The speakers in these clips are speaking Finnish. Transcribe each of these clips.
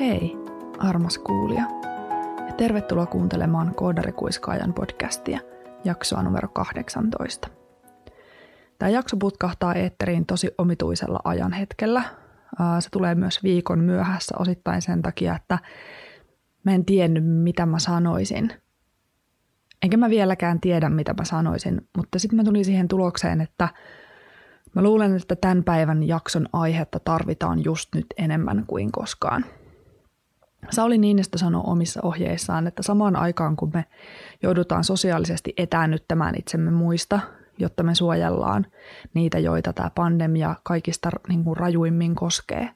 Hei, armas kuulija. Ja tervetuloa kuuntelemaan Koodarikuiskaajan podcastia, jaksoa numero 18. Tämä jakso putkahtaa eetteriin tosi omituisella ajanhetkellä. Se tulee myös viikon myöhässä osittain sen takia, että mä en tiennyt, mitä mä sanoisin. Enkä mä vieläkään tiedä, mitä mä sanoisin, mutta sitten mä tulin siihen tulokseen, että mä luulen, että tämän päivän jakson aihetta tarvitaan just nyt enemmän kuin koskaan – Sauli Niinistö sanoi omissa ohjeissaan, että samaan aikaan kun me joudutaan sosiaalisesti etäännyttämään itsemme muista, jotta me suojellaan niitä, joita tämä pandemia kaikista niin kuin rajuimmin koskee,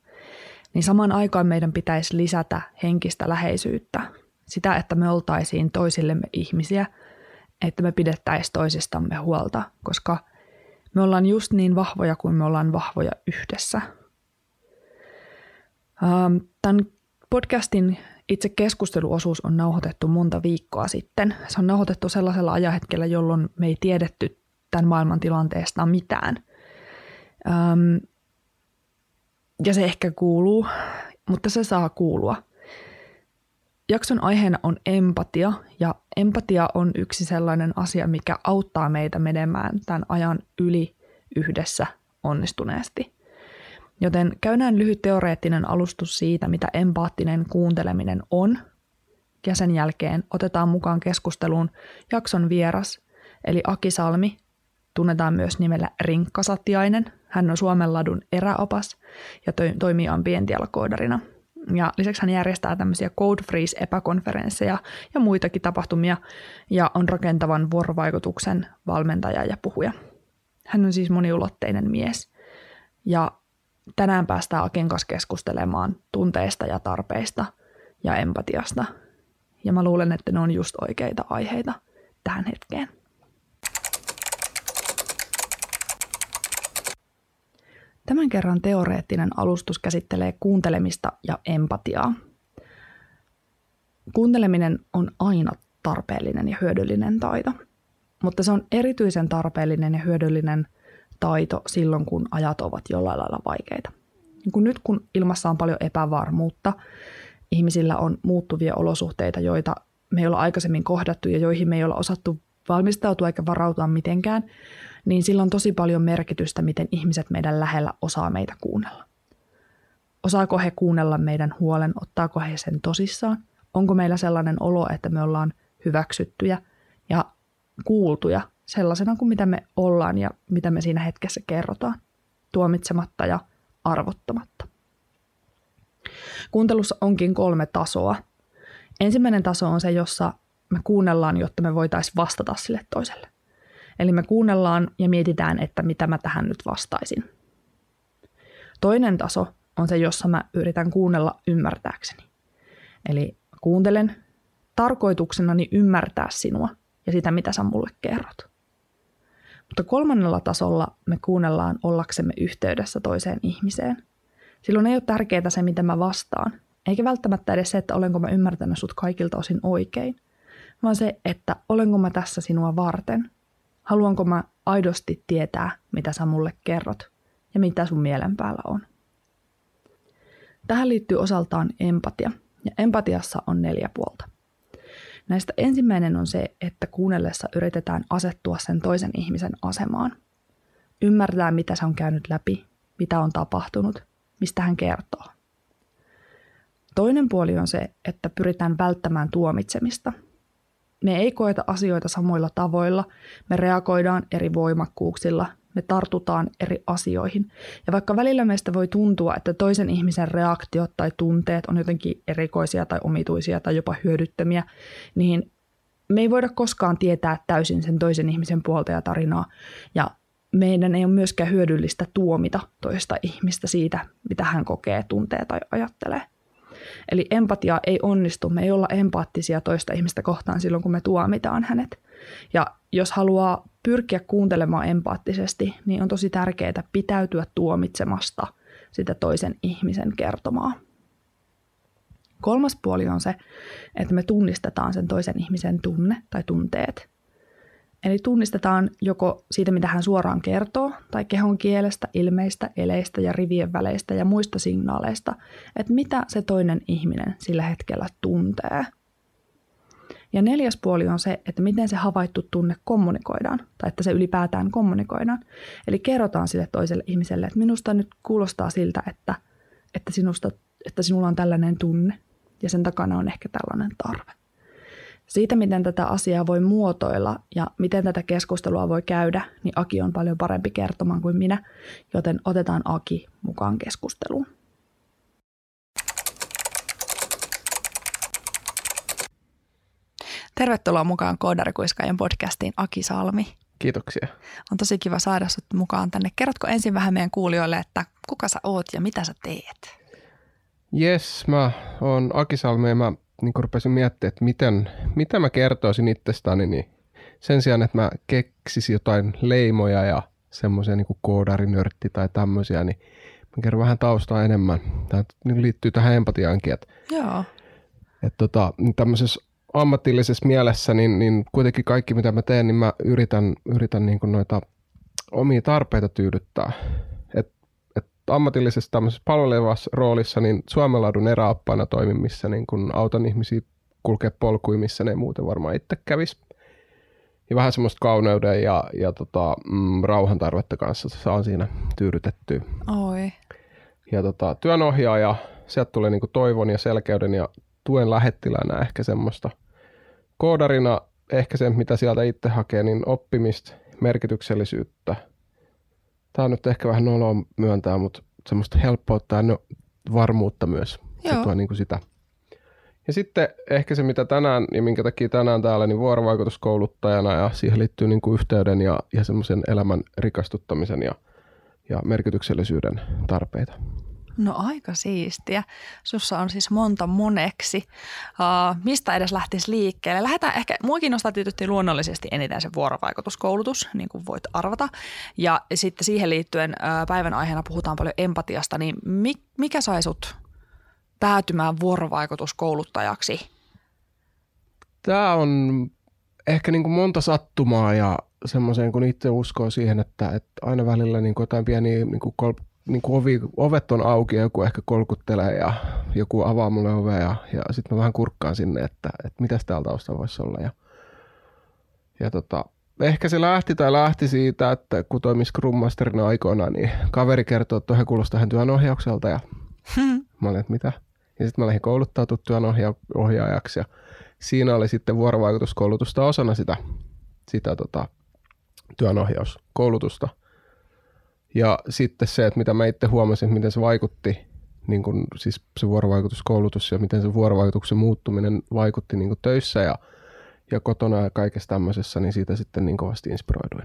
niin samaan aikaan meidän pitäisi lisätä henkistä läheisyyttä. Sitä, että me oltaisiin toisillemme ihmisiä, että me pidettäisiin toisistamme huolta, koska me ollaan just niin vahvoja kuin me ollaan vahvoja yhdessä. Tämän Podcastin itse keskusteluosuus on nauhoitettu monta viikkoa sitten. Se on nauhoitettu sellaisella ajahetkellä, jolloin me ei tiedetty tämän maailman tilanteesta mitään. Öm, ja se ehkä kuuluu, mutta se saa kuulua. Jakson aiheena on empatia, ja empatia on yksi sellainen asia, mikä auttaa meitä menemään tämän ajan yli yhdessä onnistuneesti. Joten käydään lyhyt teoreettinen alustus siitä, mitä empaattinen kuunteleminen on, ja sen jälkeen otetaan mukaan keskusteluun jakson vieras, eli Aki Salmi, tunnetaan myös nimellä Rinkkasatiainen. Hän on Suomen ladun eräopas ja to- toimii ambientialkoodarina. Ja lisäksi hän järjestää tämmöisiä Code Freeze-epäkonferensseja ja muitakin tapahtumia ja on rakentavan vuorovaikutuksen valmentaja ja puhuja. Hän on siis moniulotteinen mies. Ja tänään päästään Akin kanssa keskustelemaan tunteista ja tarpeista ja empatiasta. Ja mä luulen, että ne on just oikeita aiheita tähän hetkeen. Tämän kerran teoreettinen alustus käsittelee kuuntelemista ja empatiaa. Kuunteleminen on aina tarpeellinen ja hyödyllinen taito, mutta se on erityisen tarpeellinen ja hyödyllinen – taito silloin, kun ajat ovat jollain lailla vaikeita. Niin kun nyt kun ilmassa on paljon epävarmuutta, ihmisillä on muuttuvia olosuhteita, joita me ei olla aikaisemmin kohdattu ja joihin me ei olla osattu valmistautua eikä varautua mitenkään, niin sillä on tosi paljon merkitystä, miten ihmiset meidän lähellä osaa meitä kuunnella. Osaako he kuunnella meidän huolen, ottaako he sen tosissaan? Onko meillä sellainen olo, että me ollaan hyväksyttyjä ja kuultuja sellaisena kuin mitä me ollaan ja mitä me siinä hetkessä kerrotaan, tuomitsematta ja arvottamatta. Kuuntelussa onkin kolme tasoa. Ensimmäinen taso on se, jossa me kuunnellaan, jotta me voitaisiin vastata sille toiselle. Eli me kuunnellaan ja mietitään, että mitä mä tähän nyt vastaisin. Toinen taso on se, jossa mä yritän kuunnella ymmärtääkseni. Eli kuuntelen tarkoituksenani ymmärtää sinua ja sitä, mitä sä mulle kerrot. Mutta kolmannella tasolla me kuunnellaan ollaksemme yhteydessä toiseen ihmiseen. Silloin ei ole tärkeää se, mitä mä vastaan, eikä välttämättä edes se, että olenko mä ymmärtänyt sut kaikilta osin oikein, vaan se, että olenko mä tässä sinua varten. Haluanko mä aidosti tietää, mitä sä mulle kerrot ja mitä sun mielen päällä on. Tähän liittyy osaltaan empatia, ja empatiassa on neljä puolta. Näistä ensimmäinen on se, että kuunnellessa yritetään asettua sen toisen ihmisen asemaan. Ymmärtää, mitä se on käynyt läpi, mitä on tapahtunut, mistä hän kertoo. Toinen puoli on se, että pyritään välttämään tuomitsemista. Me ei koeta asioita samoilla tavoilla, me reagoidaan eri voimakkuuksilla me tartutaan eri asioihin. Ja vaikka välillä meistä voi tuntua, että toisen ihmisen reaktiot tai tunteet on jotenkin erikoisia tai omituisia tai jopa hyödyttömiä, niin me ei voida koskaan tietää täysin sen toisen ihmisen puolta ja tarinaa. Ja meidän ei ole myöskään hyödyllistä tuomita toista ihmistä siitä, mitä hän kokee, tuntee tai ajattelee. Eli empatia ei onnistu, me ei olla empaattisia toista ihmistä kohtaan silloin, kun me tuomitaan hänet. Ja jos haluaa pyrkiä kuuntelemaan empaattisesti, niin on tosi tärkeää pitäytyä tuomitsemasta sitä toisen ihmisen kertomaa. Kolmas puoli on se, että me tunnistetaan sen toisen ihmisen tunne tai tunteet. Eli tunnistetaan joko siitä, mitä hän suoraan kertoo, tai kehon kielestä, ilmeistä, eleistä ja rivien väleistä ja muista signaaleista, että mitä se toinen ihminen sillä hetkellä tuntee. Ja neljäs puoli on se, että miten se havaittu tunne kommunikoidaan, tai että se ylipäätään kommunikoidaan. Eli kerrotaan sille toiselle ihmiselle, että minusta nyt kuulostaa siltä, että, että, sinusta, että sinulla on tällainen tunne, ja sen takana on ehkä tällainen tarve. Siitä, miten tätä asiaa voi muotoilla ja miten tätä keskustelua voi käydä, niin Aki on paljon parempi kertomaan kuin minä, joten otetaan Aki mukaan keskusteluun. Tervetuloa mukaan Koodarikuiskaajan podcastiin Aki Salmi. Kiitoksia. On tosi kiva saada sinut mukaan tänne. Kerrotko ensin vähän meidän kuulijoille, että kuka sä oot ja mitä sä teet? Yes, mä oon Aki Salmi ja mä niin rupesin miettimään, että miten, mitä mä kertoisin itsestäni, niin sen sijaan, että mä keksisin jotain leimoja ja semmoisia niin koodarinörtti tai tämmöisiä, niin mä kerron vähän taustaa enemmän. Tämä liittyy tähän empatiaankin, että, Joo. että tota, niin tämmöisessä ammatillisessa mielessä, niin, niin kuitenkin kaikki mitä mä teen, niin mä yritän, yritän niin noita omia tarpeita tyydyttää. Et, et ammatillisessa tämmöisessä palvelevassa roolissa, niin Suomenlaadun eräappaana toimin, missä niin kun autan ihmisiä kulkea polkuja, missä ne muuten varmaan itse kävis. Ja vähän semmoista kauneuden ja, ja tota, mm, rauhan tarvetta kanssa saan siinä tyydytettyä. Oi. Ja tota, työnohjaaja, sieltä tulee niinku toivon ja selkeyden ja tuen lähettiläänä ehkä semmoista – koodarina ehkä se, mitä sieltä itse hakee, niin oppimista, merkityksellisyyttä. Tämä on nyt ehkä vähän noloa myöntää, mutta semmoista helppoutta ja no, varmuutta myös. Joo. Se tuo niin kuin sitä. Ja sitten ehkä se, mitä tänään ja minkä takia tänään täällä, niin vuorovaikutuskouluttajana ja siihen liittyy niin kuin yhteyden ja, ja semmoisen elämän rikastuttamisen ja, ja merkityksellisyyden tarpeita. No aika siistiä. Sussa on siis monta moneksi. Uh, mistä edes lähtisi liikkeelle? Lähdetään ehkä, mua kiinnostaa tietysti luonnollisesti eniten se vuorovaikutuskoulutus, niin kuin voit arvata. Ja sitten siihen liittyen uh, päivän aiheena puhutaan paljon empatiasta, niin mi, mikä sai sut päätymään vuorovaikutuskouluttajaksi? Tämä on ehkä niin kuin monta sattumaa ja semmoiseen, kun itse uskoo siihen, että, että aina välillä niin kuin jotain pieniä niin kuin niin kuin ovi, ovet on auki ja joku ehkä kolkuttelee ja joku avaa mulle ovea ja, ja sitten mä vähän kurkkaan sinne, että, että mitä täällä taustalla voisi olla. Ja, ja tota, ehkä se lähti tai lähti siitä, että kun toimin Scrum Masterina aikoina, niin kaveri kertoo, että tuohon kuulostaa hän työnohjaukselta ja hmm. mä olin, että mitä? Ja sitten mä lähdin kouluttautua työnohjaajaksi ja siinä oli sitten vuorovaikutuskoulutusta osana sitä, sitä tota, työnohjauskoulutusta – ja sitten se, että mitä mä itse huomasin, miten se vaikutti, niin kun, siis se vuorovaikutuskoulutus ja miten se vuorovaikutuksen muuttuminen vaikutti niin töissä ja, ja kotona ja kaikessa tämmöisessä, niin siitä sitten niin kovasti inspiroiduin.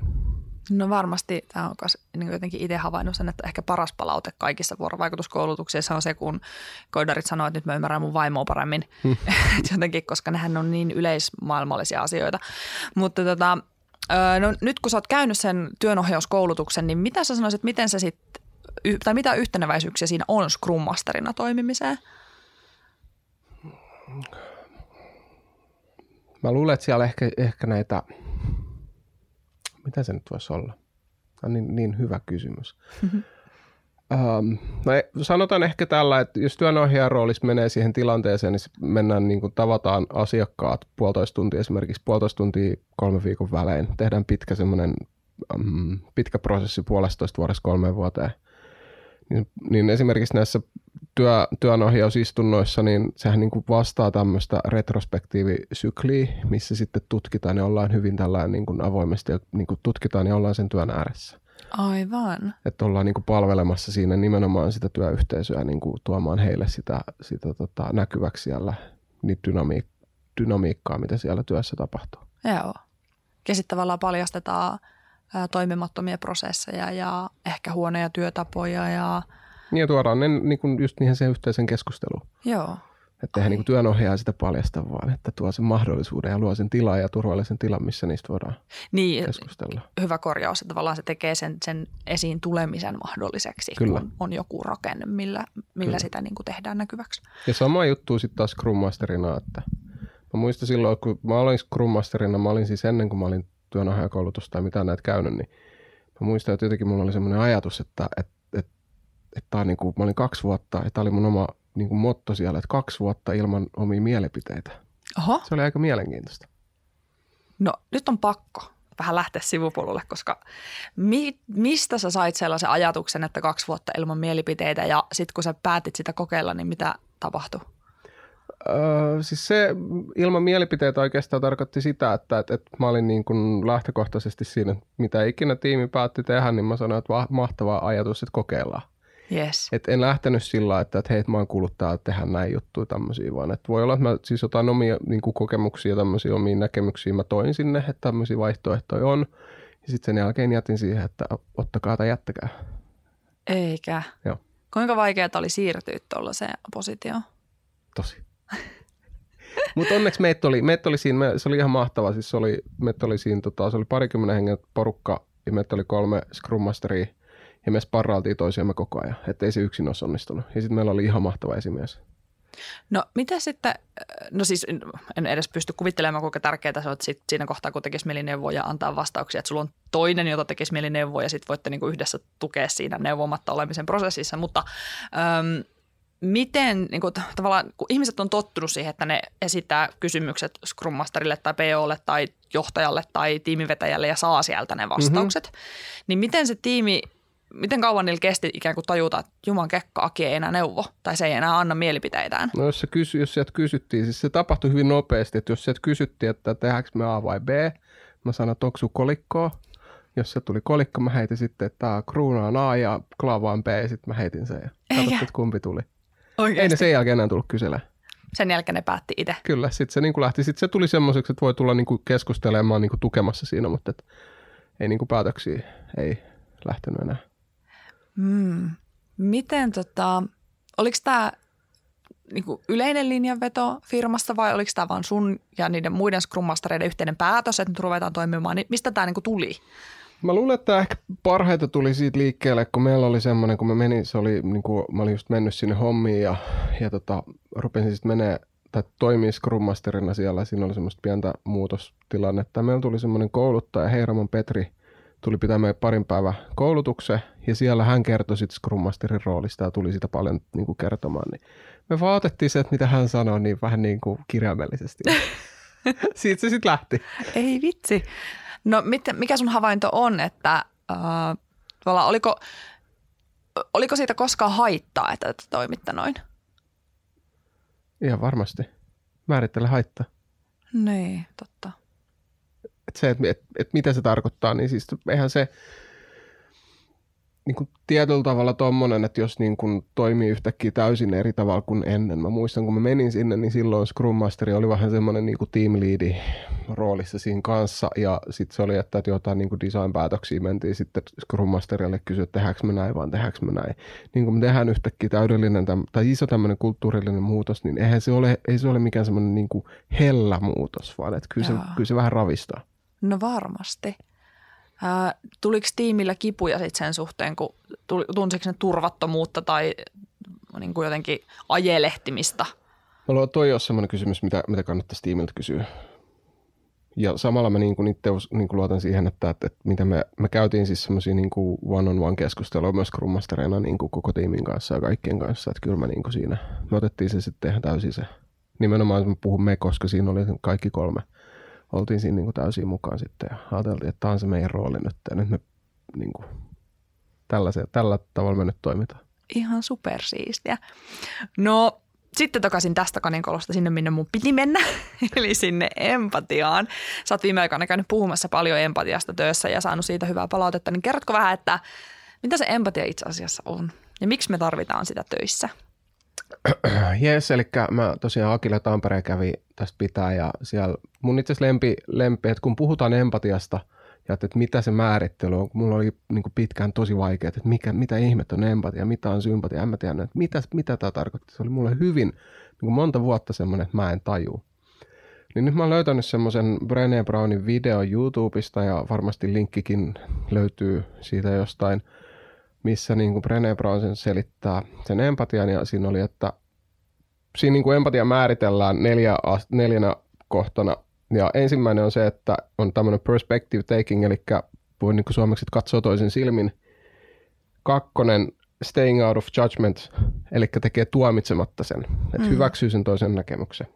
No varmasti tämä on myös niin jotenkin itse havainnut sen, että ehkä paras palaute kaikissa vuorovaikutuskoulutuksissa on se, kun koidarit sanoo, että nyt mä ymmärrän mun vaimoa paremmin, hmm. jotenkin, koska nehän on niin yleismaailmallisia asioita. Mutta tota, Öö, no nyt kun sä oot käynyt sen työnohjauskoulutuksen, niin mitä sä sanoisit, miten se sit, tai mitä yhteneväisyyksiä siinä on Scrum Masterina toimimiseen? Mä luulen, että siellä ehkä, ehkä näitä, mitä se nyt voisi olla? Tämä on niin, niin hyvä kysymys. Um, no sanotaan ehkä tällä, että jos työnjohtajan roolissa menee siihen tilanteeseen, niin mennään niin kuin tavataan asiakkaat puolitoista tuntia, esimerkiksi puolitoista tuntia kolme viikon välein. Tehdään pitkä um, pitkä prosessi puolestoista vuodesta kolmeen vuoteen. Niin, niin esimerkiksi näissä työ, työnohjausistunnoissa, niin sehän niin kuin vastaa tämmöistä retrospektiivisykliä, missä sitten tutkitaan ja ollaan hyvin tällainen niin kuin avoimesti ja niin kuin tutkitaan ja ollaan sen työn ääressä. Aivan. Että ollaan niin kuin palvelemassa siinä nimenomaan sitä työyhteisöä niin kuin tuomaan heille sitä, sitä tota, näkyväksi siellä, niin dynamiik- dynamiikkaa, mitä siellä työssä tapahtuu. Joo. Ja sitten tavallaan paljastetaan ää, toimimattomia prosesseja ja ehkä huonoja työtapoja. Ja, niin ja tuodaan ne niin kuin just niihin sen yhteisen keskusteluun. Joo. Että eihän niin työnohjaa sitä paljasta, vaan että tuo sen mahdollisuuden ja luo sen tilan ja turvallisen tilan, missä niistä voidaan niin, keskustella. Hyvä korjaus, että tavallaan se tekee sen, sen esiin tulemisen mahdolliseksi, Kyllä. kun on joku rakenne, millä, millä sitä niin kuin tehdään näkyväksi. Ja sama juttu sitten taas Scrum Masterina, että mä muistan silloin, kun mä olin Scrum Masterina, mä olin siis ennen kuin mä olin työnohjaajakoulutusta tai mitään näitä käynyt, niin mä muistan, että jotenkin mulla oli semmoinen ajatus, että, että, että, että on niin kuin, mä olin kaksi vuotta, ja tämä oli mun oma niin kuin motto siellä, että kaksi vuotta ilman omia mielipiteitä. Oho. Se oli aika mielenkiintoista. No nyt on pakko vähän lähteä sivupolulle, koska mi- mistä sä sait sellaisen ajatuksen, että kaksi vuotta ilman mielipiteitä ja sitten kun sä päätit sitä kokeilla, niin mitä tapahtui? Öö, siis se ilman mielipiteitä oikeastaan tarkoitti sitä, että, että, että mä olin niin kuin lähtökohtaisesti siinä, mitä ikinä tiimi päätti tehdä, niin mä sanoin, että va- mahtava ajatus, että kokeillaan. Yes. Et en lähtenyt sillä että, että hei, mä oon kuullut täällä tehdä näin juttuja tämmöisiä, vaan että voi olla, että mä siis jotain omia niin kuin kokemuksia, tämmöisiä omia näkemyksiä mä toin sinne, että tämmöisiä vaihtoehtoja on. Ja sitten sen jälkeen jätin siihen, että ottakaa tai jättäkää. Eikä. Joo. Kuinka vaikeaa oli siirtyä tuollaiseen positioon? Tosi. Mutta onneksi meitä oli, meitä oli siinä, me, se oli ihan mahtava, siis se oli, meitä oli siinä, tota, se oli parikymmenen hengen porukka ja meitä oli kolme Scrum Masteria ja me sparrailtiin toisiamme koko ajan, ettei se yksin olisi onnistunut. Ja sitten meillä oli ihan mahtava esimies. No mitä sitten, no siis en edes pysty kuvittelemaan, kuinka tärkeää se on, että sit siinä kohtaa, kun tekisi mieli neuvoa ja antaa vastauksia, että sulla on toinen, jota tekisi mieli neuvoa ja sitten voitte niinku yhdessä tukea siinä neuvomatta olemisen prosessissa, mutta äm, miten niin kuin, tavallaan, kun ihmiset on tottunut siihen, että ne esittää kysymykset Scrum Masterille tai POlle tai johtajalle tai tiimivetäjälle ja saa sieltä ne vastaukset, mm-hmm. niin miten se tiimi miten kauan niillä kesti ikään kuin tajuta, että Juman kekka Aki ei enää neuvo tai se ei enää anna mielipiteitään? No jos, se kysy, jos sieltä kysyttiin, siis se tapahtui hyvin nopeasti, että jos sieltä kysyttiin, että tehdäänkö me A vai B, mä sanoin, että onko kolikkoa. Jos se tuli kolikko, mä heitin sitten, että tämä kruuna on A ja klaava on B ja sitten mä heitin sen ja katsottiin, että kumpi tuli. Oikeasti? Ei ne sen jälkeen enää tullut kyselemään. Sen jälkeen ne päätti itse. Kyllä, sitten se niin kuin lähti. Sitten se tuli semmoiseksi, että voi tulla niin kuin keskustelemaan niin kuin tukemassa siinä, mutta et, ei niin kuin päätöksiä ei lähtenyt enää. Mm. Miten tota, oliko tämä niinku yleinen linjanveto firmassa vai oliko tämä vain sun ja niiden muiden Scrum Mastereiden yhteinen päätös, että nyt ruvetaan toimimaan, niin mistä tämä niinku tuli? Mä luulen, että tämä ehkä parhaita tuli siitä liikkeelle, kun meillä oli semmoinen, kun mä menin, se oli, niin kuin, mä olin just mennyt sinne hommiin ja, ja tota, rupesin sitten menee tai toimii Scrum Masterina siellä. Siinä oli semmoista pientä muutostilannetta. Meillä tuli semmoinen kouluttaja, Heiramon Petri, tuli pitämään parin päivän koulutuksen ja siellä hän kertoi sitten Scrum Masterin roolista ja tuli sitä paljon niin kuin kertomaan. Niin me vaan otettiin se, että mitä hän sanoi, niin vähän niin kuin kirjaimellisesti. Siitä se sitten lähti. Ei vitsi. No mit, mikä sun havainto on, että äh, oliko, oliko siitä koskaan haittaa, että, toimitte noin? Ihan varmasti. Määrittele haittaa. Niin, totta. Et se, että et, et mitä se tarkoittaa, niin siis eihän se, niin kuin tietyllä tavalla tommonen, että jos niin kuin toimii yhtäkkiä täysin eri tavalla kuin ennen. Mä muistan, kun mä menin sinne, niin silloin Scrum Masteri oli vähän semmoinen niin kuin team leadi roolissa siinä kanssa. Ja sitten se oli, että jotain niin kuin design-päätöksiä mentiin sitten Scrum Masterille kysyä, että tehdäänkö me näin vai tehdäänkö me näin. Niin kun me tehdään yhtäkkiä täydellinen tai iso tämmöinen kulttuurillinen muutos, niin eihän se ole, ei se ole mikään semmoinen niin kuin hellä muutos, vaan että kyllä, se, kyllä se vähän ravistaa. No varmasti. Ää, tuliko tiimillä kipuja sit sen suhteen, kun tunsiko ne turvattomuutta tai niin kuin jotenkin ajelehtimistä? No toi on semmoinen kysymys, mitä, mitä kannattaisi tiimiltä kysyä. Ja samalla mä niin kuin itse niin kuin luotan siihen, että, että, että mitä me, me käytiin siis semmoisia niin one-on-one keskustelua myös Scrum niin kuin koko tiimin kanssa ja kaikkien kanssa. Että kyllä me niin kuin siinä, me otettiin se sitten ihan täysin se. Nimenomaan mä puhun me, koska siinä oli kaikki kolme – oltiin siinä niin kuin täysin mukaan sitten ja ajateltiin, että tämä on se meidän rooli nyt ja nyt me niin kuin, tällä tavalla me nyt toimitaan. Ihan supersiistiä. No sitten takaisin tästä kaninkolosta sinne, minne mun piti mennä, eli sinne empatiaan. Sä oot viime aikoina käynyt puhumassa paljon empatiasta töissä ja saanut siitä hyvää palautetta, niin kerrotko vähän, että mitä se empatia itse asiassa on ja miksi me tarvitaan sitä töissä? Jes, eli mä tosiaan Akille Tampereen kävi tästä pitää ja siellä mun itse lempi, lempi, että kun puhutaan empatiasta ja että, että mitä se määrittely on, mulla oli niin pitkään tosi vaikea, että mikä, mitä ihmettä on empatia, mitä on sympatia, en mä tiedä, että mitä, mitä tämä tarkoittaa. Se oli mulle hyvin niin monta vuotta semmoinen, että mä en taju. Niin nyt mä oon löytänyt semmoisen Brené Brownin video YouTubesta ja varmasti linkkikin löytyy siitä jostain – missä niin kuin Brené Brown selittää sen empatian ja siinä oli, että siinä niin kuin empatia määritellään neljä, neljänä kohtana Ja ensimmäinen on se, että on tämmöinen perspective taking, eli voi niin kuin suomeksi katsoa toisen silmin. Kakkonen, staying out of judgment, eli tekee tuomitsematta sen, että mm. hyväksyy sen toisen näkemyksen.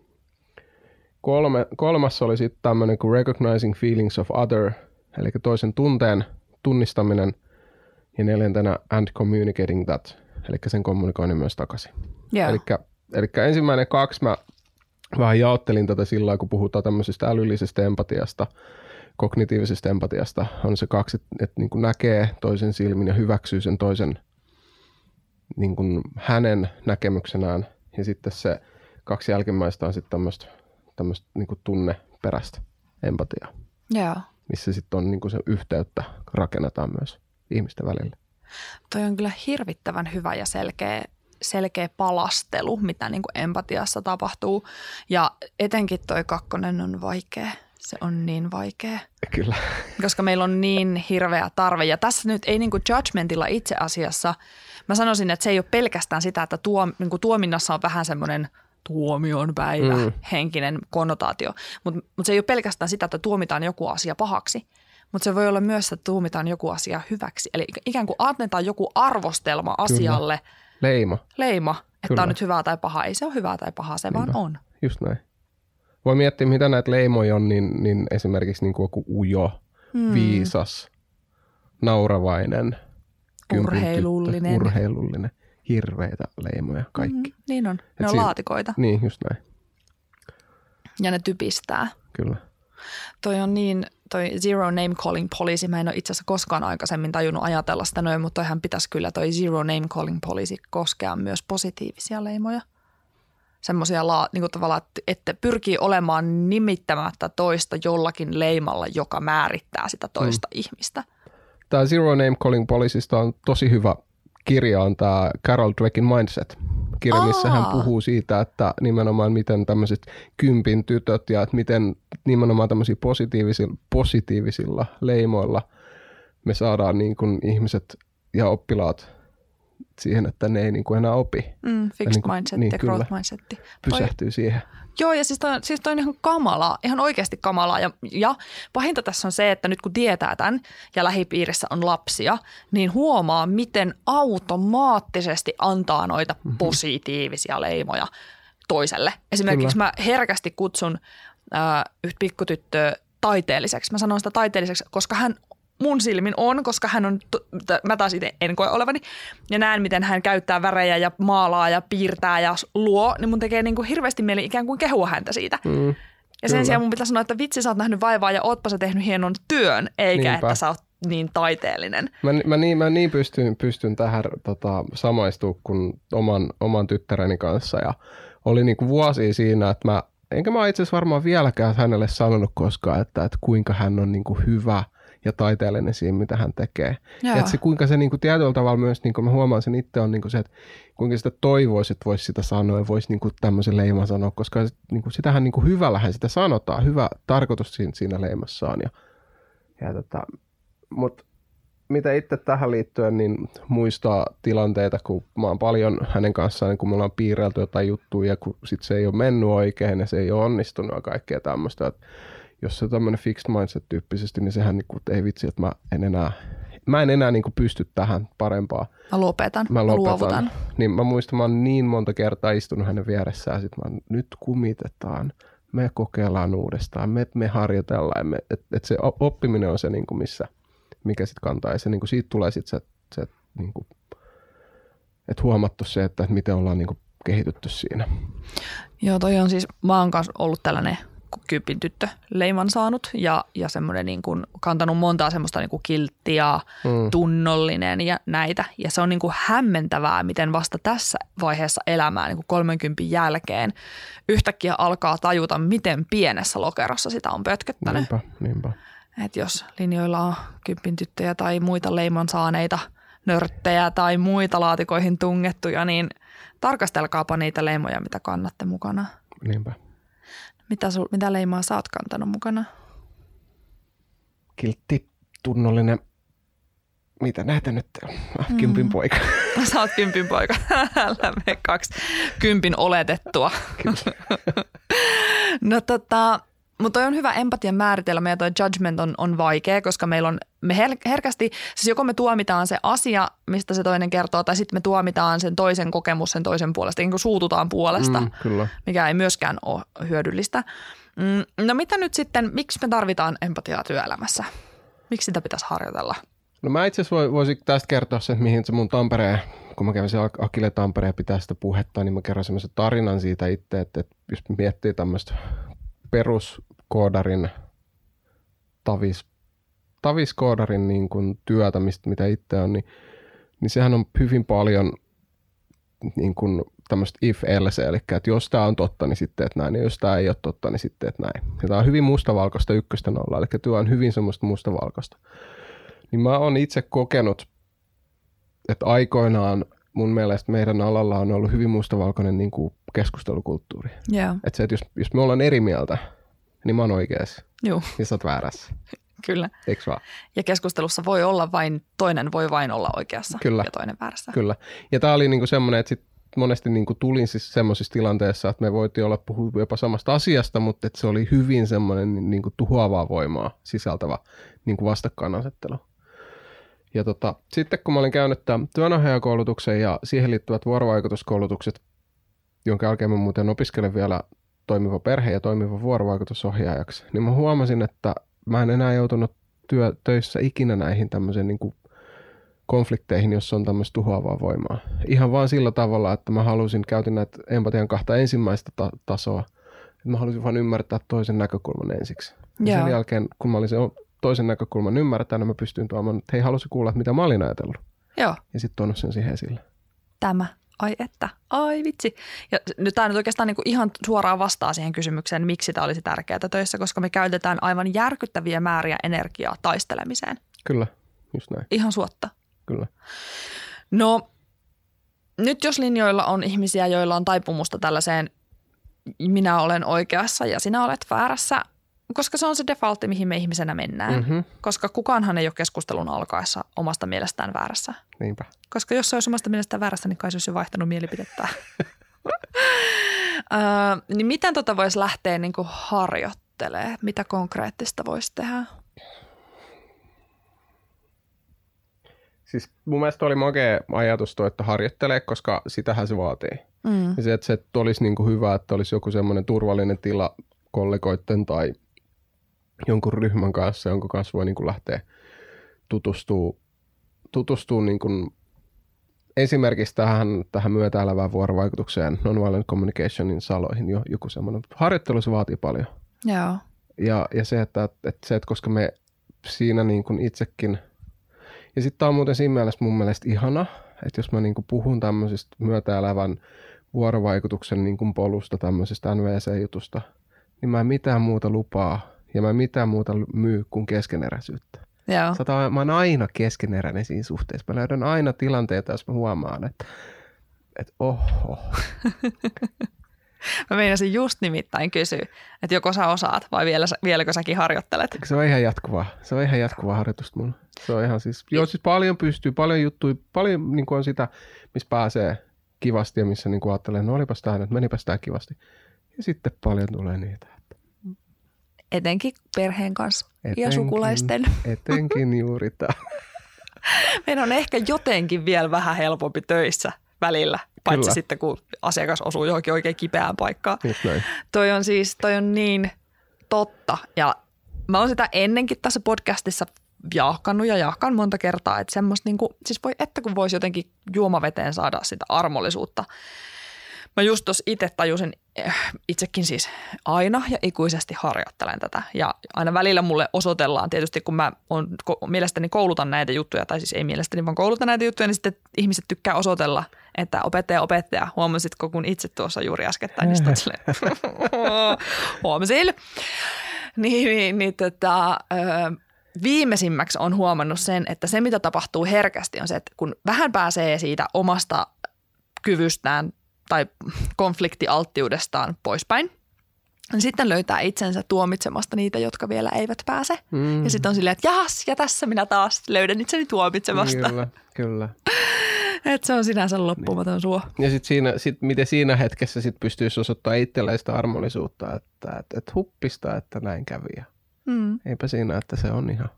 Kolme, kolmas oli sitten tämmöinen kuin recognizing feelings of other, eli toisen tunteen tunnistaminen. Ja neljäntenä and communicating that, eli sen kommunikoinnin myös takaisin. Yeah. Eli ensimmäinen kaksi mä vähän jaottelin tätä sillä kun puhutaan tämmöisestä älyllisestä empatiasta, kognitiivisesta empatiasta, on se kaksi, että, että niin kuin näkee toisen silmin ja hyväksyy sen toisen niin kuin hänen näkemyksenään. Ja sitten se kaksi jälkimmäistä on sitten tämmöistä, tämmöistä niin tunneperäistä empatiaa. Joo. Missä sitten on niin kuin se yhteyttä rakennetaan myös ihmisten välillä. Toi on kyllä hirvittävän hyvä ja selkeä selkeä palastelu, mitä niin kuin empatiassa tapahtuu. Ja etenkin toi kakkonen on vaikea. Se on niin vaikea. Kyllä. Koska meillä on niin hirveä tarve. Ja tässä nyt ei niin kuin judgmentilla itse asiassa, mä sanoisin, että se ei ole pelkästään sitä, että tuo, niin kuin tuominnassa on vähän semmoinen tuomion päivä mm. henkinen konnotaatio. Mutta mut se ei ole pelkästään sitä, että tuomitaan joku asia pahaksi, mutta se voi olla myös, että tuomitaan joku asia hyväksi. Eli ikään kuin annetaan joku arvostelma asialle – Leima. Leima, että Kyllä. on nyt hyvää tai pahaa. Ei se ole hyvää tai pahaa, se Niinpä. vaan on. Just näin. Voi miettiä, mitä näitä leimoja on, niin, niin esimerkiksi niin kuin joku ujo, hmm. viisas, nauravainen, urheilullinen. urheilullinen. Hirveitä leimoja, kaikki. Mm, niin on. Ne Et on siinä, laatikoita. Niin, just näin. Ja ne typistää. Kyllä. Toi on niin toi zero name calling policy, mä en ole itse asiassa koskaan aikaisemmin tajunnut ajatella sitä noin, mutta toihan pitäisi kyllä toi zero name calling policy koskea myös positiivisia leimoja. Semmoisia niin kuin tavallaan, että pyrkii olemaan nimittämättä toista jollakin leimalla, joka määrittää sitä toista mm. ihmistä. Tämä Zero Name Calling Policysta on tosi hyvä kirja, on tämä Carol Dweckin Mindset – kirja, missä hän puhuu siitä, että nimenomaan miten tämmöiset kympin tytöt ja että miten nimenomaan tämmöisiä positiivisilla, positiivisilla leimoilla me saadaan niin kuin ihmiset ja oppilaat siihen, että ne ei niin kuin enää opi. Mm, fixed niin kuin, mindset niin, ja growth mindset. Pysähtyy toi, siihen. Joo, ja siis toi, siis toi on ihan kamalaa, ihan oikeasti kamalaa. Ja, ja pahinta tässä on se, että nyt kun tietää tämän ja lähipiirissä on lapsia, niin huomaa, miten automaattisesti antaa noita mm-hmm. positiivisia leimoja toiselle. Esimerkiksi Kyllä. mä herkästi kutsun äh, yhtä pikkutyttöä taiteelliseksi. Mä sanon sitä taiteelliseksi, koska hän mun silmin on, koska hän on, mä taas itse en koe olevani, ja näen, miten hän käyttää värejä ja maalaa ja piirtää ja luo, niin mun tekee niin kuin hirveästi mieli ikään kuin kehua häntä siitä. Mm, ja sen sijaan mun pitää sanoa, että vitsi, sä oot nähnyt vaivaa ja ootpa sä tehnyt hienon työn, eikä Niinpä. että sä oot niin taiteellinen. Mä, mä niin, mä niin pystyn, pystyn tähän tota, samaistumaan kuin oman, oman tyttäreni kanssa ja oli niin kuin vuosia siinä, että mä, enkä mä itse asiassa varmaan vieläkään hänelle sanonut koskaan, että, että kuinka hän on niin kuin hyvä – ja taiteellinen siinä, mitä hän tekee. Ja että se, kuinka se niin kuin tietyllä tavalla myös, niin kuin mä huomaan sen itse, on niin kuin se, että kuinka sitä toivoisi, että voisi sitä sanoa ja voisi niin kuin tämmöisen leiman sanoa, koska niin kuin sitähän niin kuin hyvällähän sitä sanotaan, hyvä tarkoitus siinä, siinä leimassaan. Ja, ja tota, mutta mitä itse tähän liittyen, niin muistaa tilanteita, kun mä oon paljon hänen kanssaan, niin kun me ollaan piirrelty jotain juttuja ja kun sit se ei ole mennyt oikein ja se ei ole onnistunut ja kaikkea tämmöistä. Että jos se on tämmöinen fixed mindset tyyppisesti, niin sehän niin kuin, ei vitsi, että mä en enää, mä en enää niin kuin pysty tähän parempaa. Mä lopetan, mä, lopetan. luovutan. Niin mä muistan, mä oon niin monta kertaa istunut hänen vieressään, sit mä nyt kumitetaan, me kokeillaan uudestaan, me, me harjoitellaan, että et, et se oppiminen on se, niin kuin missä, mikä sitten kantaa, ja se, niin kuin siitä tulee sitten se, se niin kuin, että huomattu se, että, että miten ollaan niin kuin kehitytty siinä. Joo, toi on siis, mä oon kanssa ollut tällainen kympin tyttö leiman saanut ja, ja semmoinen niin kuin, kantanut montaa semmoista niin kuin kilttiä, mm. tunnollinen ja näitä. Ja se on niin kuin hämmentävää, miten vasta tässä vaiheessa elämää niin kuin 30 jälkeen yhtäkkiä alkaa tajuta, miten pienessä lokerossa sitä on pötköttänyt. Niinpä, niinpä. Et jos linjoilla on kympin tyttöjä tai muita leiman saaneita nörttejä tai muita laatikoihin tungettuja, niin tarkastelkaapa niitä leimoja, mitä kannatte mukana. Niinpä. Mitä, sul, mitä leimaa sä oot kantanut mukana? Kiltti, tunnollinen. Mitä näitä nyt? Mm. Kympin poika. Sä oot kympin poika. Älä kaksi kympin oletettua. no tota, mutta toi on hyvä empatian määritelmä ja toi judgment on, on vaikea, koska meillä on, me her, herkästi, siis joko me tuomitaan se asia, mistä se toinen kertoo, tai sitten me tuomitaan sen toisen kokemus sen toisen puolesta, niin kuin suututaan puolesta, Mm, kyllä. mikä ei myöskään ole hyödyllistä. Mm, no mitä nyt sitten, miksi me tarvitaan empatiaa työelämässä? Miksi sitä pitäisi harjoitella? No mä itse asiassa voi- voisin tästä kertoa sen, että mihin se mun Tampereen, kun mä kävin siellä Akille Tampereen pitää sitä puhetta, niin mä kerron semmoisen tarinan siitä itse, että, että jos miettii tämmöistä peruskoodarin, tavis, taviskoodarin niin kuin työtä, mistä, mitä itse on, niin, niin sehän on hyvin paljon niin kuin tämmöistä if else, eli että jos tämä on totta, niin sitten että näin, ja jos tämä ei ole totta, niin sitten että näin. Ja tämä on hyvin mustavalkoista ykköstä nolla, eli työ on hyvin semmoista mustavalkoista. Niin mä oon itse kokenut, että aikoinaan mun mielestä meidän alalla on ollut hyvin mustavalkoinen niin kuin keskustelukulttuuri. Joo, Että se, että jos, jos me ollaan eri mieltä, niin mä oon oikeassa, Joo niin sä oot väärässä. kyllä. Eikö vaan? Ja keskustelussa voi olla vain, toinen voi vain olla oikeassa Kyllä. ja toinen väärässä. Kyllä. Ja tämä oli niinku semmoinen, että sit monesti niinku tulin siis semmoisissa tilanteissa, että me voitiin olla puhua jopa samasta asiasta, mutta että se oli hyvin semmoinen niinku tuhoavaa voimaa sisältävä niinku vastakkainasettelu. Ja tota, sitten kun mä olin käynyt tämän työnohjaajakoulutuksen ja siihen liittyvät vuorovaikutuskoulutukset, jonka jälkeen mä muuten opiskelen vielä toimiva perhe ja toimiva vuorovaikutusohjaajaksi, niin mä huomasin, että mä en enää joutunut työ, töissä ikinä näihin tämmöisen niin kuin konflikteihin, jos on tämmöistä tuhoavaa voimaa. Ihan vaan sillä tavalla, että mä halusin, käytin näitä empatian kahta ensimmäistä ta- tasoa, että mä halusin vaan ymmärtää toisen näkökulman ensiksi. Ja Joo. sen jälkeen, kun mä olin sen toisen näkökulman ymmärtänyt, mä pystyin tuomaan, että hei, halusi kuulla, että mitä mä olin ajatellut. Joo, Ja sitten tuonut sen siihen esille. tämä. Ai että, ai vitsi. Ja nyt tämä nyt oikeastaan niin kuin ihan suoraan vastaa siihen kysymykseen, miksi tämä olisi tärkeää töissä, koska me käytetään aivan järkyttäviä määriä energiaa taistelemiseen. Kyllä, just näin, Ihan suotta. kyllä. No, nyt jos linjoilla on ihmisiä, joilla on taipumusta tällaiseen minä olen oikeassa ja sinä olet väärässä, koska se on se defaultti, mihin me ihmisenä mennään. Mhm, Koska kukaanhan ei ole keskustelun alkaessa omasta mielestään väärässä. Niinpä. Koska jos se olisi omasta mielestään väärässä, niin kai se olisi jo vaihtanut mielipidettä. öö, niin miten tota voisi lähteä niin kuin harjoittelemaan? Mitä konkreettista voisi tehdä? Siis mun mielestä oli makea ajatus tuo, että harjoittelee, koska sitähän se vaatii. Mm. Ja se, että se että olisi niin kuin hyvä, että olisi joku semmoinen turvallinen tila kollegoiden tai jonkun ryhmän kanssa, jonka kanssa voi niin kuin lähteä tutustuu, tutustuu niin kuin esimerkiksi tähän, tähän myötäelävään vuorovaikutukseen nonviolent communicationin saloihin jo, joku semmoinen. Harjoittelu se vaatii paljon. Joo. Ja, ja se, että, että, se, että koska me siinä niin kuin itsekin, ja sitten tämä on muuten siinä mielessä mun mielestä ihana, että jos mä niin kuin puhun tämmöisestä myötäelävän vuorovaikutuksen niin kuin polusta, tämmöisestä NVC-jutusta, niin mä en mitään muuta lupaa ja mä en mitään muuta myy kuin keskeneräisyyttä. Joo. Sata, mä oon aina keskeneräinen siinä suhteessa. Mä löydän aina tilanteita, jos mä huomaan, että, että oho, Mä meinasin just nimittäin kysyä, että joko sä osaat vai vielä, vieläkö säkin harjoittelet? Se on ihan jatkuvaa. Se on ihan jatkuvaa harjoitusta mulla. Se on ihan siis, joo siis paljon pystyy, paljon juttuja, paljon niin kuin on sitä, missä pääsee kivasti ja missä niin kuin ajattelee, no olipas tää nyt, menipäs tää kivasti. Ja sitten paljon tulee niitä. Etenkin perheen kanssa ja etenkin- sukulaisten. Etenkin juuri tämä. Meidän on ehkä jotenkin vielä vähän helpompi töissä välillä, paitsi Kyllä. sitten kun asiakas osuu johonkin oikein kipeään paikkaan. Toi on siis, toi on niin totta. Ja mä oon sitä ennenkin tässä podcastissa jahkannut ja jahkan monta kertaa, että semmoista niinku, siis voi että kun voisi jotenkin juomaveteen saada sitä armollisuutta. Mä just tuossa itse tajusin, itsekin siis aina ja ikuisesti harjoittelen tätä. Ja aina välillä mulle osoitellaan, tietysti kun mä on, ko, mielestäni koulutan näitä juttuja, tai siis ei mielestäni vaan koulutan näitä juttuja, niin sitten ihmiset tykkää osoitella, että opettaja, opettaja, huomasitko kun itse tuossa juuri äskettäin, niin sitten huomasin. Niin, niin, niin tota, viimeisimmäksi on huomannut sen, että se mitä tapahtuu herkästi on se, että kun vähän pääsee siitä omasta kyvystään tai konfliktialttiudestaan poispäin, niin sitten löytää itsensä tuomitsemasta niitä, jotka vielä eivät pääse. Mm. Ja sitten on silleen, että jahas, ja tässä minä taas löydän itseni tuomitsemasta. Kyllä, kyllä. Et se on sinänsä loppumaton niin. suo. Ja sitten siinä, sit, miten siinä hetkessä sit pystyisi osoittamaan itselleen sitä armollisuutta, että et, et huppista, että näin kävi. Mm. Eipä siinä, että se on ihan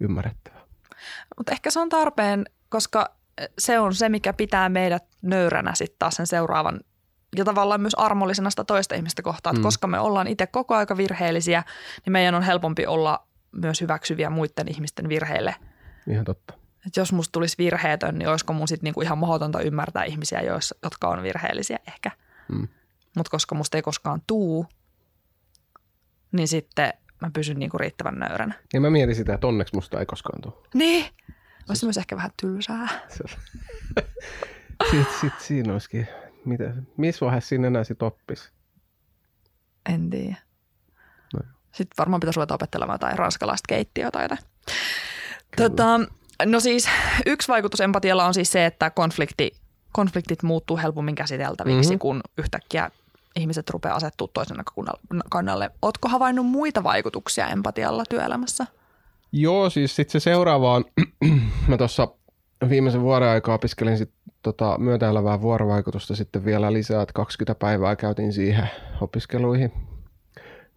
ymmärrettävää. Mutta ehkä se on tarpeen, koska se on se, mikä pitää meidät nöyränä sitten taas sen seuraavan ja tavallaan myös armollisena sitä toista ihmistä kohtaan. Mm. koska me ollaan itse koko aika virheellisiä, niin meidän on helpompi olla myös hyväksyviä muiden ihmisten virheille. Ihan totta. Et jos musta tulisi virheetön, niin olisiko mun sitten niinku ihan mahdotonta ymmärtää ihmisiä, jotka on virheellisiä ehkä. Mm. Mutta koska musta ei koskaan tuu, niin sitten mä pysyn niinku riittävän nöyränä. Ja mä mietin sitä, että onneksi musta ei koskaan tuu. Niin. Olisi siis... myös ehkä vähän tylsää. sitten sit siinä olisikin, mitä, missä vaiheessa siinä enää sit oppisi? En tiedä. No. Sitten varmaan pitäisi ruveta opettelemaan jotain ranskalaista keittiötä tai jotain. Tota, no siis yksi vaikutus empatialla on siis se, että konflikti, konfliktit muuttuu helpommin käsiteltäviksi, mm-hmm. kun yhtäkkiä ihmiset rupeaa asettua toisen kannalle. Oletko havainnut muita vaikutuksia empatialla työelämässä? Joo, siis sitten se seuraava on, mä tuossa viimeisen vuoden aikaa opiskelin sit tota myötäelävää vuorovaikutusta sitten vielä lisää, että 20 päivää käytin siihen opiskeluihin.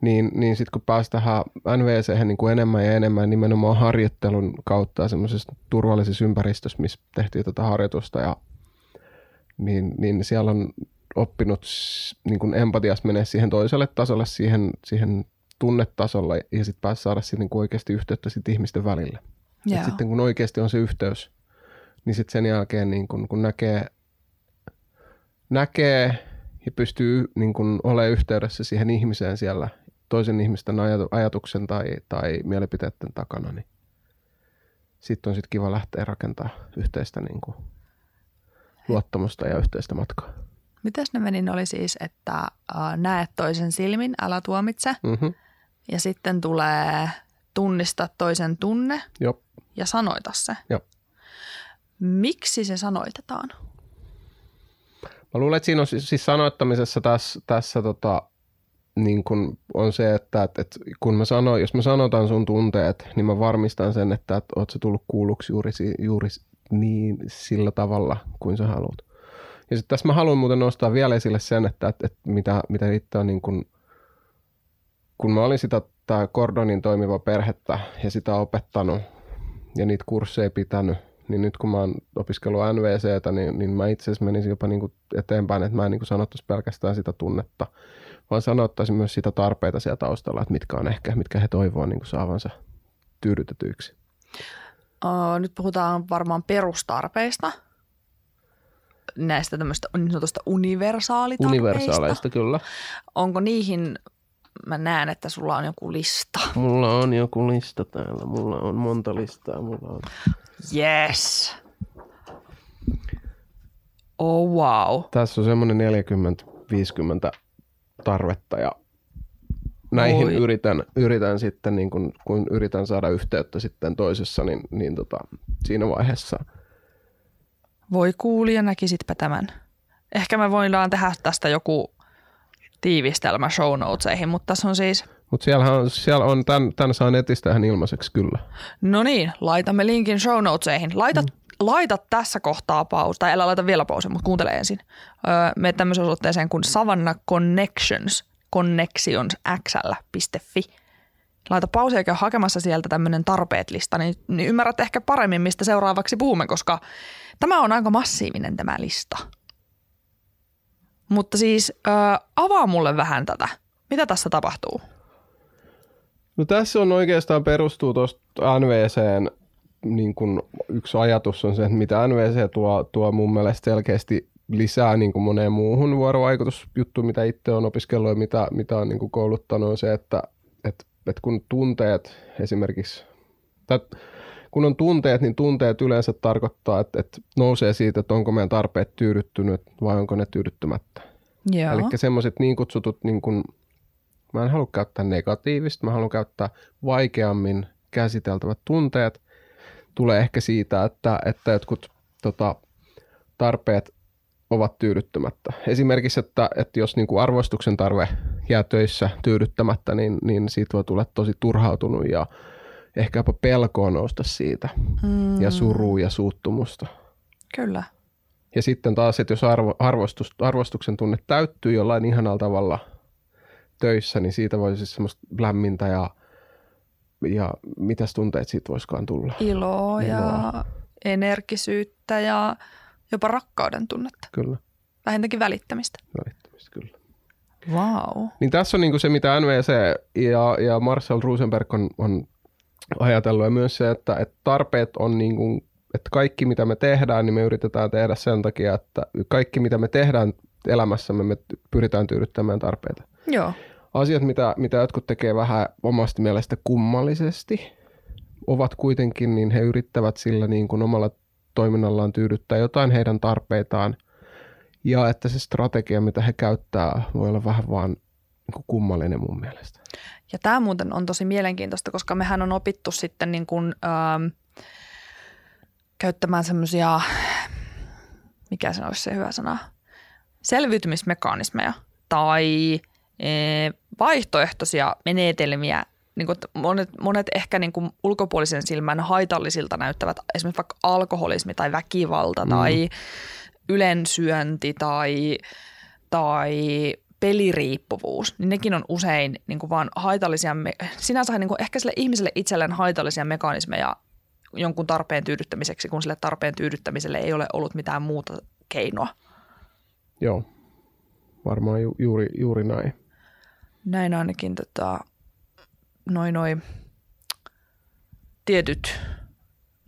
Niin, niin sitten kun pääsi tähän NVC niin kuin enemmän ja enemmän nimenomaan harjoittelun kautta semmoisessa turvallisessa ympäristössä, missä tehtiin tätä harjoitusta, ja, niin, niin siellä on oppinut niin kuin empatias menee siihen toiselle tasolle, siihen, siihen tunnetasolla ja sitten pääsi saada sitten niin oikeasti yhteyttä sit ihmisten välillä. Et sitten kun oikeasti on se yhteys, niin sitten sen jälkeen niin kun, kun näkee, näkee ja pystyy niin kun olemaan yhteydessä siihen ihmiseen siellä toisen ihmisten ajatuksen tai, tai mielipiteiden takana, niin sitten on sitten kiva lähteä rakentaa yhteistä niin kuin, luottamusta ja yhteistä matkaa. Mitäs ne meni? Ne oli siis, että äh, näet toisen silmin, älä tuomitse. Mm-hmm. Ja sitten tulee tunnista toisen tunne Jop. ja sanoita se. Jop. Miksi se sanoitetaan? Mä luulen, että siinä on siis, siis sanoittamisessa tässä, tässä tota, niin kun on se, että, että, että kun mä sanon, jos mä sanotan sun tunteet, niin mä varmistan sen, että, että oot sä tullut kuulluksi juuri, juuri niin sillä tavalla kuin sä haluat. Ja sitten tässä mä haluan muuten nostaa vielä esille sen, että, että, että mitä, mitä itse on niin kun, kun mä olin sitä tämä Cordonin toimiva perhettä ja sitä opettanut ja niitä kursseja pitänyt, niin nyt kun mä oon opiskellut NVCtä, niin, niin mä itse asiassa menisin jopa niin kuin eteenpäin, että mä en niin sanottaisi pelkästään sitä tunnetta, vaan sanottaisin myös sitä tarpeita siellä taustalla, että mitkä on ehkä, mitkä he toivoo niin kuin saavansa tyydytetyiksi. Nyt puhutaan varmaan perustarpeista, näistä tämmöistä niin sanotusta universaalitarpeista. Universaaleista, kyllä. Onko niihin mä näen, että sulla on joku lista. Mulla on joku lista täällä. Mulla on monta listaa. Mulla on. Yes. Oh wow. Tässä on semmoinen 40-50 tarvetta ja näihin Oi. yritän, yritän sitten, niin kun, kun yritän saada yhteyttä sitten toisessa, niin, niin tota, siinä vaiheessa. Voi kuulija, näkisitpä tämän. Ehkä me voidaan tehdä tästä joku tiivistelmä show notesihin, mutta tässä on siis... Mutta siellä on, siellä on tämän, tämän saa netistä ihan ilmaiseksi kyllä. No niin, laitamme linkin show notesihin. Laita, mm. laita tässä kohtaa pausa, tai älä laita vielä pausa, mutta kuuntele ensin. Öö, me tämmöisen osoitteeseen kuin Savannah Connections, connectionsxl.fi. Laita pausi ja käy hakemassa sieltä tämmöinen tarpeet-lista, niin, niin ymmärrät ehkä paremmin, mistä seuraavaksi puhumme, koska tämä on aika massiivinen tämä lista. Mutta siis äh, avaa mulle vähän tätä. Mitä tässä tapahtuu? No tässä on oikeastaan perustuu tuosta NVCn niin kun yksi ajatus on se, että mitä NVC tuo, tuo mun mielestä selkeästi lisää niin kuin moneen muuhun vuorovaikutusjuttuun, mitä itse on opiskellut ja mitä, mitä on niin kuin kouluttanut, on se, että, että, että kun tunteet esimerkiksi, tai kun on tunteet, niin tunteet yleensä tarkoittaa, että, että nousee siitä, että onko meidän tarpeet tyydyttynyt vai onko ne tyydyttymättä. Eli semmoiset niin kutsutut, niin kuin, mä en halua käyttää negatiivista, mä haluan käyttää vaikeammin käsiteltävät tunteet. Tulee ehkä siitä, että, että jotkut tota, tarpeet ovat tyydyttämättä. Esimerkiksi, että, että jos niin kuin arvostuksen tarve jää töissä tyydyttämättä, niin, niin siitä voi tulla tosi turhautunut ja ehkä jopa pelkoa nousta siitä mm. ja surua ja suuttumusta. Kyllä. Ja sitten taas, että jos arvo, arvostus, arvostuksen tunne täyttyy jollain ihanalla tavalla töissä, niin siitä voisi siis semmoista lämmintä ja, ja mitäs tunteet siitä voisikaan tulla? Iloa, Iloa. ja energisyyttä ja jopa rakkauden tunnetta. Kyllä. Vähintäänkin välittämistä. Välittämistä, kyllä. Wow. Niin tässä on niinku se, mitä NVC ja, ja Marcel Rosenberg on, on ajatellut, ja myös se, että, että tarpeet on niinku, että kaikki mitä me tehdään, niin me yritetään tehdä sen takia, että kaikki mitä me tehdään elämässämme, me pyritään tyydyttämään tarpeita. Joo. Asiat, mitä, mitä jotkut tekee vähän omasta mielestä kummallisesti, ovat kuitenkin, niin he yrittävät sillä niin kuin omalla toiminnallaan tyydyttää jotain heidän tarpeitaan. Ja että se strategia, mitä he käyttää, voi olla vähän vaan niin kuin kummallinen mun mielestä. Ja tämä muuten on tosi mielenkiintoista, koska mehän on opittu sitten niin kuin, ähm, käyttämään semmoisia, mikä se olisi se hyvä sana, selviytymismekanismeja tai e, vaihtoehtoisia menetelmiä niin kuin monet, monet ehkä niin kuin ulkopuolisen silmän haitallisilta näyttävät esimerkiksi vaikka alkoholismi tai väkivalta mm. tai ylensyönti tai, tai peliriippuvuus, niin nekin on usein niin kuin vaan haitallisia, sinänsä niin kuin ehkä sille ihmiselle itselleen haitallisia mekanismeja jonkun tarpeen tyydyttämiseksi, kun sille tarpeen tyydyttämiselle ei ole ollut mitään muuta keinoa. Joo, varmaan ju- juuri, juuri näin. Näin ainakin tota, noin noin tietyt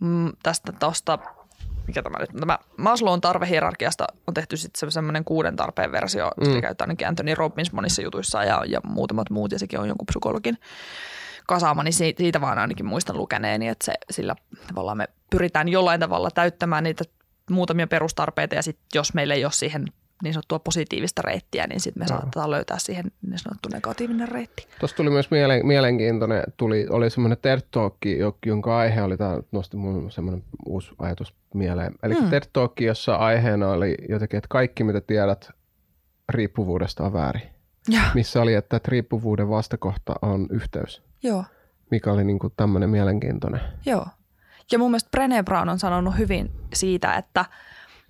mm, tästä tosta, mikä tämä nyt, tämä Maslown tarvehierarkiasta on tehty sitten semmoinen kuuden tarpeen versio, mm. sitä käyttää ainakin Anthony Robbins monissa jutuissa ja, ja muutamat muut, ja sekin on jonkun psykologin kasaama, niin siitä, vaan ainakin muistan lukeneeni, että se, sillä tavallaan me pyritään jollain tavalla täyttämään niitä muutamia perustarpeita, ja sitten jos meillä ei ole siihen niin sanottua positiivista reittiä, niin sitten me no. saatetaan löytää siihen niin sanottu negatiivinen reitti. Tuossa tuli myös mielen, mielenkiintoinen, tuli, oli semmoinen TED Talk, jonka aihe oli, tämä nosti mun semmoinen uusi ajatus mieleen. Eli mm. TED Talk, jossa aiheena oli jotenkin, että kaikki mitä tiedät riippuvuudesta on väärin. Ja. Missä oli, että, että riippuvuuden vastakohta on yhteys. Joo. Mikä oli niin tämmöinen mielenkiintoinen. Joo. Ja mun mielestä Brené Brown on sanonut hyvin siitä, että –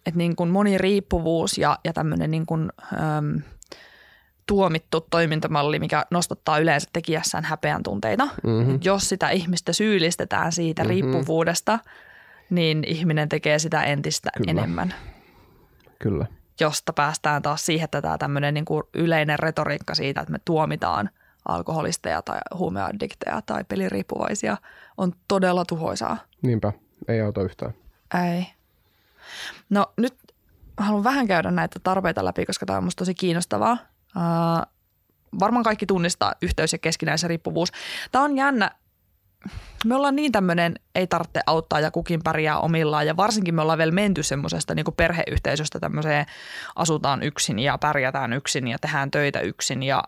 että niin kuin moniriippuvuus ja, ja tämmöinen niin kuin, äm, tuomittu toimintamalli, mikä nostattaa yleensä tekijässään häpeän tunteita. Mm-hmm. Jos sitä ihmistä syyllistetään siitä mm-hmm. riippuvuudesta, niin ihminen tekee sitä entistä Kyllä. enemmän. Kyllä. Josta päästään taas siihen, että tämä tämmöinen niin kuin yleinen retoriikka siitä, että me tuomitaan alkoholisteja tai huumeaddikteja tai peliriippuvaisia on todella tuhoisaa. Niinpä, ei auta yhtään. Ei. No nyt haluan vähän käydä näitä tarpeita läpi, koska tämä on minusta tosi kiinnostavaa. Uh, varmaan kaikki tunnistaa yhteys- ja keskinäisen riippuvuus. Tämä on jännä. Me ollaan niin tämmöinen, ei tarvitse auttaa ja kukin pärjää omillaan ja varsinkin me ollaan vielä menty semmoisesta niin perheyhteisöstä tämmöiseen asutaan yksin ja pärjätään yksin ja tehdään töitä yksin ja,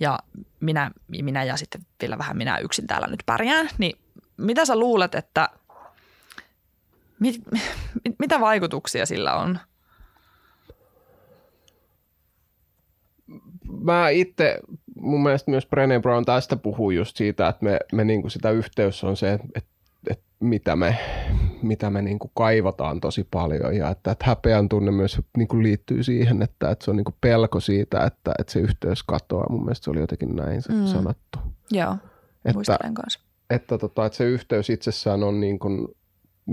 ja minä, minä ja sitten vielä vähän minä yksin täällä nyt pärjään. Niin mitä sä luulet, että – Mit, mit, mitä vaikutuksia sillä on? Mä itse, mun mielestä myös Brené Brown tästä puhuu just siitä, että me, me niinku sitä yhteys on se, että, että, mitä me, mitä me niinku kaivataan tosi paljon ja että, että häpeän tunne myös niinku liittyy siihen, että, että se on niinku pelko siitä, että, että se yhteys katoaa. Mun mielestä se oli jotenkin näin mm. sanottu. Joo, että, muistelen kanssa. Että, tota, että se yhteys itsessään on niin kuin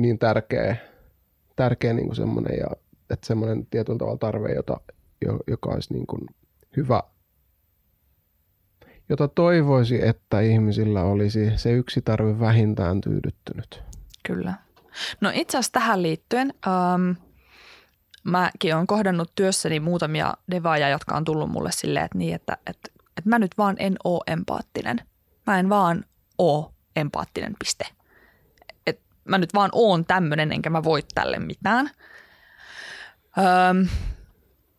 niin tärkeä, tärkeä niin semmoinen, ja, että semmoinen tietyllä tavalla tarve, jota, joka olisi niin kuin hyvä, jota toivoisi, että ihmisillä olisi se yksi tarve vähintään tyydyttynyt. Kyllä. No itse asiassa tähän liittyen, ähm, mäkin olen kohdannut työssäni muutamia devaajia, jotka on tullut mulle silleen, että, niin, että, että, että mä nyt vaan en oo empaattinen. Mä en vaan oo empaattinen piste mä nyt vaan oon tämmöinen, enkä mä voi tälle mitään. Öö,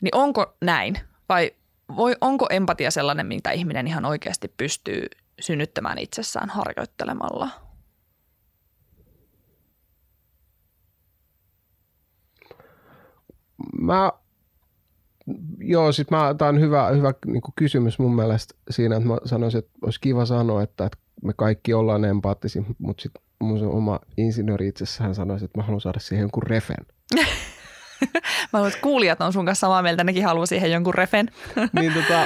niin onko näin? Vai voi, onko empatia sellainen, mitä ihminen ihan oikeasti pystyy synnyttämään itsessään harjoittelemalla? Mä, joo, siis mä, tää on hyvä, hyvä niin kysymys mun mielestä siinä, että mä sanoisin, että olisi kiva sanoa, että, että me kaikki ollaan empaattisia, mutta sitten mun oma insinööri itsessään sanoisi, että mä haluan saada siihen jonkun refen. Mä luulen, että kuulijat on sun kanssa samaa mieltä, nekin haluaa siihen jonkun refen. niin tota,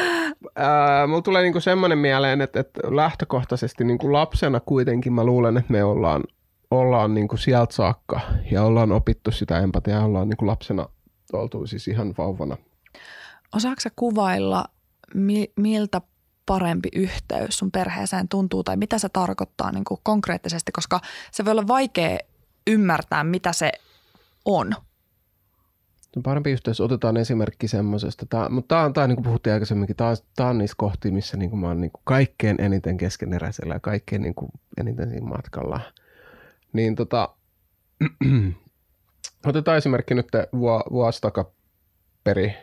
ää, mulla tulee niinku semmoinen mieleen, että, että lähtökohtaisesti niinku lapsena kuitenkin mä luulen, että me ollaan, ollaan niinku sieltä saakka ja ollaan opittu sitä empatiaa ja ollaan niinku lapsena oltu siis ihan vauvana. Osaatko kuvailla, mi- miltä parempi yhteys sun perheeseen tuntuu tai mitä se tarkoittaa niin kuin konkreettisesti, koska se voi olla vaikea ymmärtää, mitä se on. Parempi yhteys, otetaan esimerkki semmoisesta, mutta tämä on, tämä, niin kuin puhuttiin aikaisemminkin, tämä, tämä on niissä kohtia, missä niin kuin mä oon niin kuin kaikkein eniten keskeneräisellä ja kaikkein niin kuin eniten siinä matkalla. Niin tota, otetaan esimerkki nyt vuosi takaperi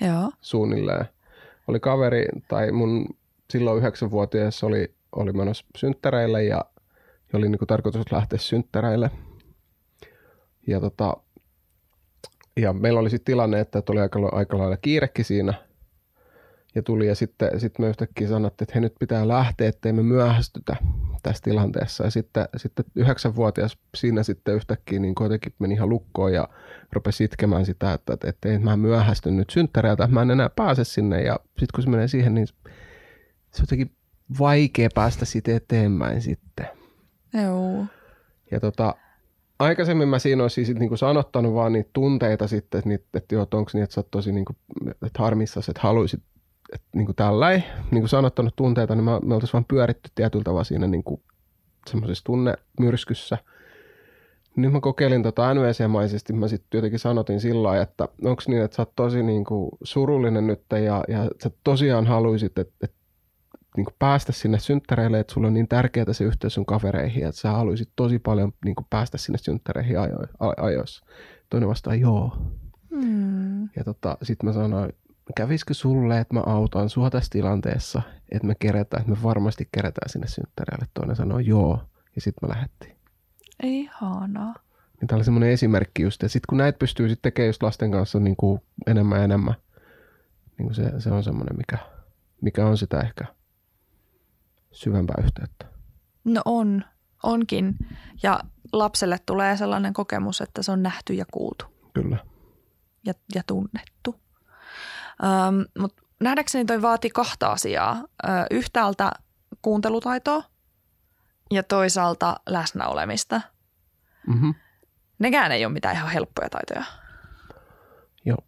Joo. suunnilleen. Oli kaveri, tai mun silloin yhdeksänvuotias oli, oli menossa synttäreille ja, oli niin tarkoitus lähteä synttäreille. Ja, tota, ja meillä oli sitten tilanne, että tuli aika, aika lailla kiirekin siinä. Ja tuli ja sitten sit me yhtäkkiä sanottiin, että he nyt pitää lähteä, ettei me myöhästytä tässä tilanteessa. Ja sitten, sitten yhdeksänvuotias siinä sitten yhtäkkiä niin kuitenkin meni ihan lukkoon ja rupesi itkemään sitä, että, että, että ei mä myöhästy nyt synttäreiltä, mä en enää pääse sinne. Ja sitten kun se menee siihen, niin se on jotenkin vaikea päästä siitä eteenpäin sitten. Joo. Ja tota, aikaisemmin mä siinä olisin sit niinku sanottanut vaan niitä tunteita sitten, että, niitä, että joo, onko niin, että sä oot tosi niinku, että harmissasi, että haluaisit että niin kuin tälläin, niin kuin sanottanut tunteita, niin me, me oltaisiin vaan pyöritty tietyllä tavalla siinä niin kuin semmoisessa tunnemyrskyssä. Nyt mä kokeilin tota NVC-maisesti, mä sitten jotenkin sanotin sillä lailla, että onko niin, että sä oot tosi niin kuin surullinen nyt ja, ja sä tosiaan haluaisit, että, että niin kuin päästä sinne synttäreille, että sulla on niin tärkeää se yhteys sun kavereihin, että sä haluaisit tosi paljon niin kuin päästä sinne synttäreihin ajo- ajoissa. Toinen vastaa joo. Hmm. Ja tota, sitten mä sanoin, kävisikö sulle, että mä autan sua tässä tilanteessa, että me kerätään, että me varmasti kerätään sinne synttäreille. Toinen sanoi joo, ja sitten me lähdettiin. Ihanaa. Niin tämä oli semmoinen esimerkki just, ja sitten kun näitä pystyy sitten tekemään just lasten kanssa niin kuin enemmän ja enemmän, niin kuin se, se on semmoinen, mikä, mikä on sitä ehkä syvempää yhteyttä. No on, onkin. Ja lapselle tulee sellainen kokemus, että se on nähty ja kuultu. Kyllä. Ja, ja tunnettu. Ähm, Mutta nähdäkseni toi vaati kahta asiaa. Ö, yhtäältä kuuntelutaitoa ja toisaalta läsnäolemista. Mm-hmm. Nekään ei ole mitään ihan helppoja taitoja. Joo.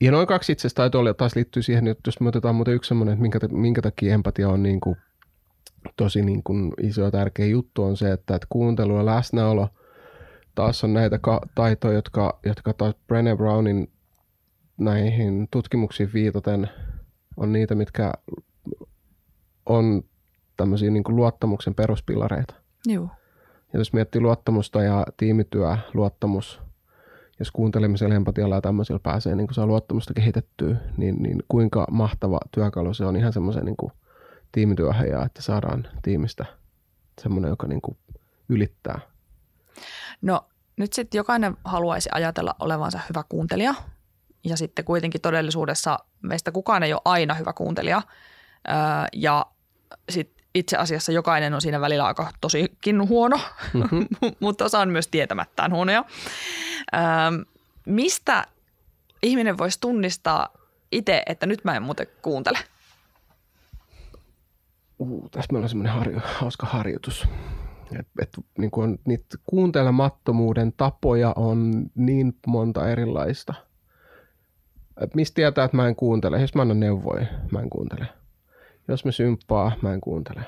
Ja noin kaksi itse asiassa taitoa taas liittyy siihen, että jos me otetaan muuten yksi semmoinen, että minkä, minkä takia empatia on niin kuin tosi niin kuin iso ja tärkeä juttu on se, että, että kuuntelu ja läsnäolo taas on näitä ka- taitoja, jotka, jotka taas Brené Brownin näihin tutkimuksiin viitaten on niitä, mitkä on tämmöisiä niin kuin luottamuksen peruspilareita. Joo. Ja jos miettii luottamusta ja tiimityö, luottamus, jos kuuntelemisella, empatialla ja tämmöisellä pääsee niin saa luottamusta kehitettyä, niin, niin kuinka mahtava työkalu se on ihan semmoisen niin tiimityöhön ja että saadaan tiimistä semmoinen, joka niin kuin ylittää. No nyt sitten jokainen haluaisi ajatella olevansa hyvä kuuntelija ja sitten kuitenkin todellisuudessa meistä kukaan ei ole aina hyvä kuuntelija ja sitten itse asiassa jokainen on siinä välillä aika tosikin huono, mm-hmm. mutta osa on myös tietämättään huonoja. mistä ihminen voisi tunnistaa itse, että nyt mä en muuten kuuntele? Uh, tässä meillä on semmoinen harjo, hauska harjoitus. Et, et, niin kuin niitä kuuntelemattomuuden tapoja on niin monta erilaista – et mistä tietää, että mä en kuuntele? Jos mä annan neuvoja, mä en kuuntele. Jos mä symppaa, mä en kuuntele.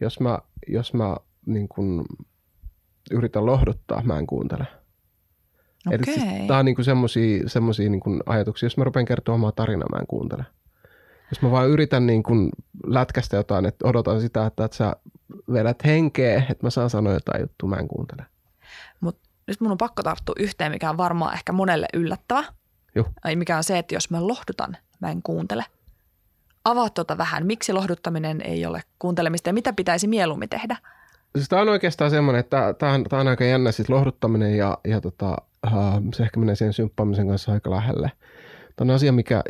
Jos mä, jos mä niin kun, yritän lohduttaa, mä en kuuntele. Okay. Siis, tää on niinku semmosia, semmosia niinku ajatuksia. Jos mä rupean kertoa omaa tarinaa, mä en kuuntele. Jos mä vaan yritän niinku lätkästä jotain, että odotan sitä, että, että sä vedät henkeä, että mä saan sanoa jotain juttua, mä en kuuntele. Mut nyt mun on pakko tarttua yhteen, mikä on varmaan ehkä monelle yllättävä – Juh. Mikä on se, että jos mä lohdutan, mä en kuuntele. Avaa tuota vähän, miksi lohduttaminen ei ole kuuntelemista ja mitä pitäisi mieluummin tehdä? Siis tämä on oikeastaan semmoinen, että tämä on, tämä on aika jännä siis lohduttaminen ja, ja tota, se ehkä menee siihen symppaamisen kanssa aika lähelle. Tämä on asia, mikä,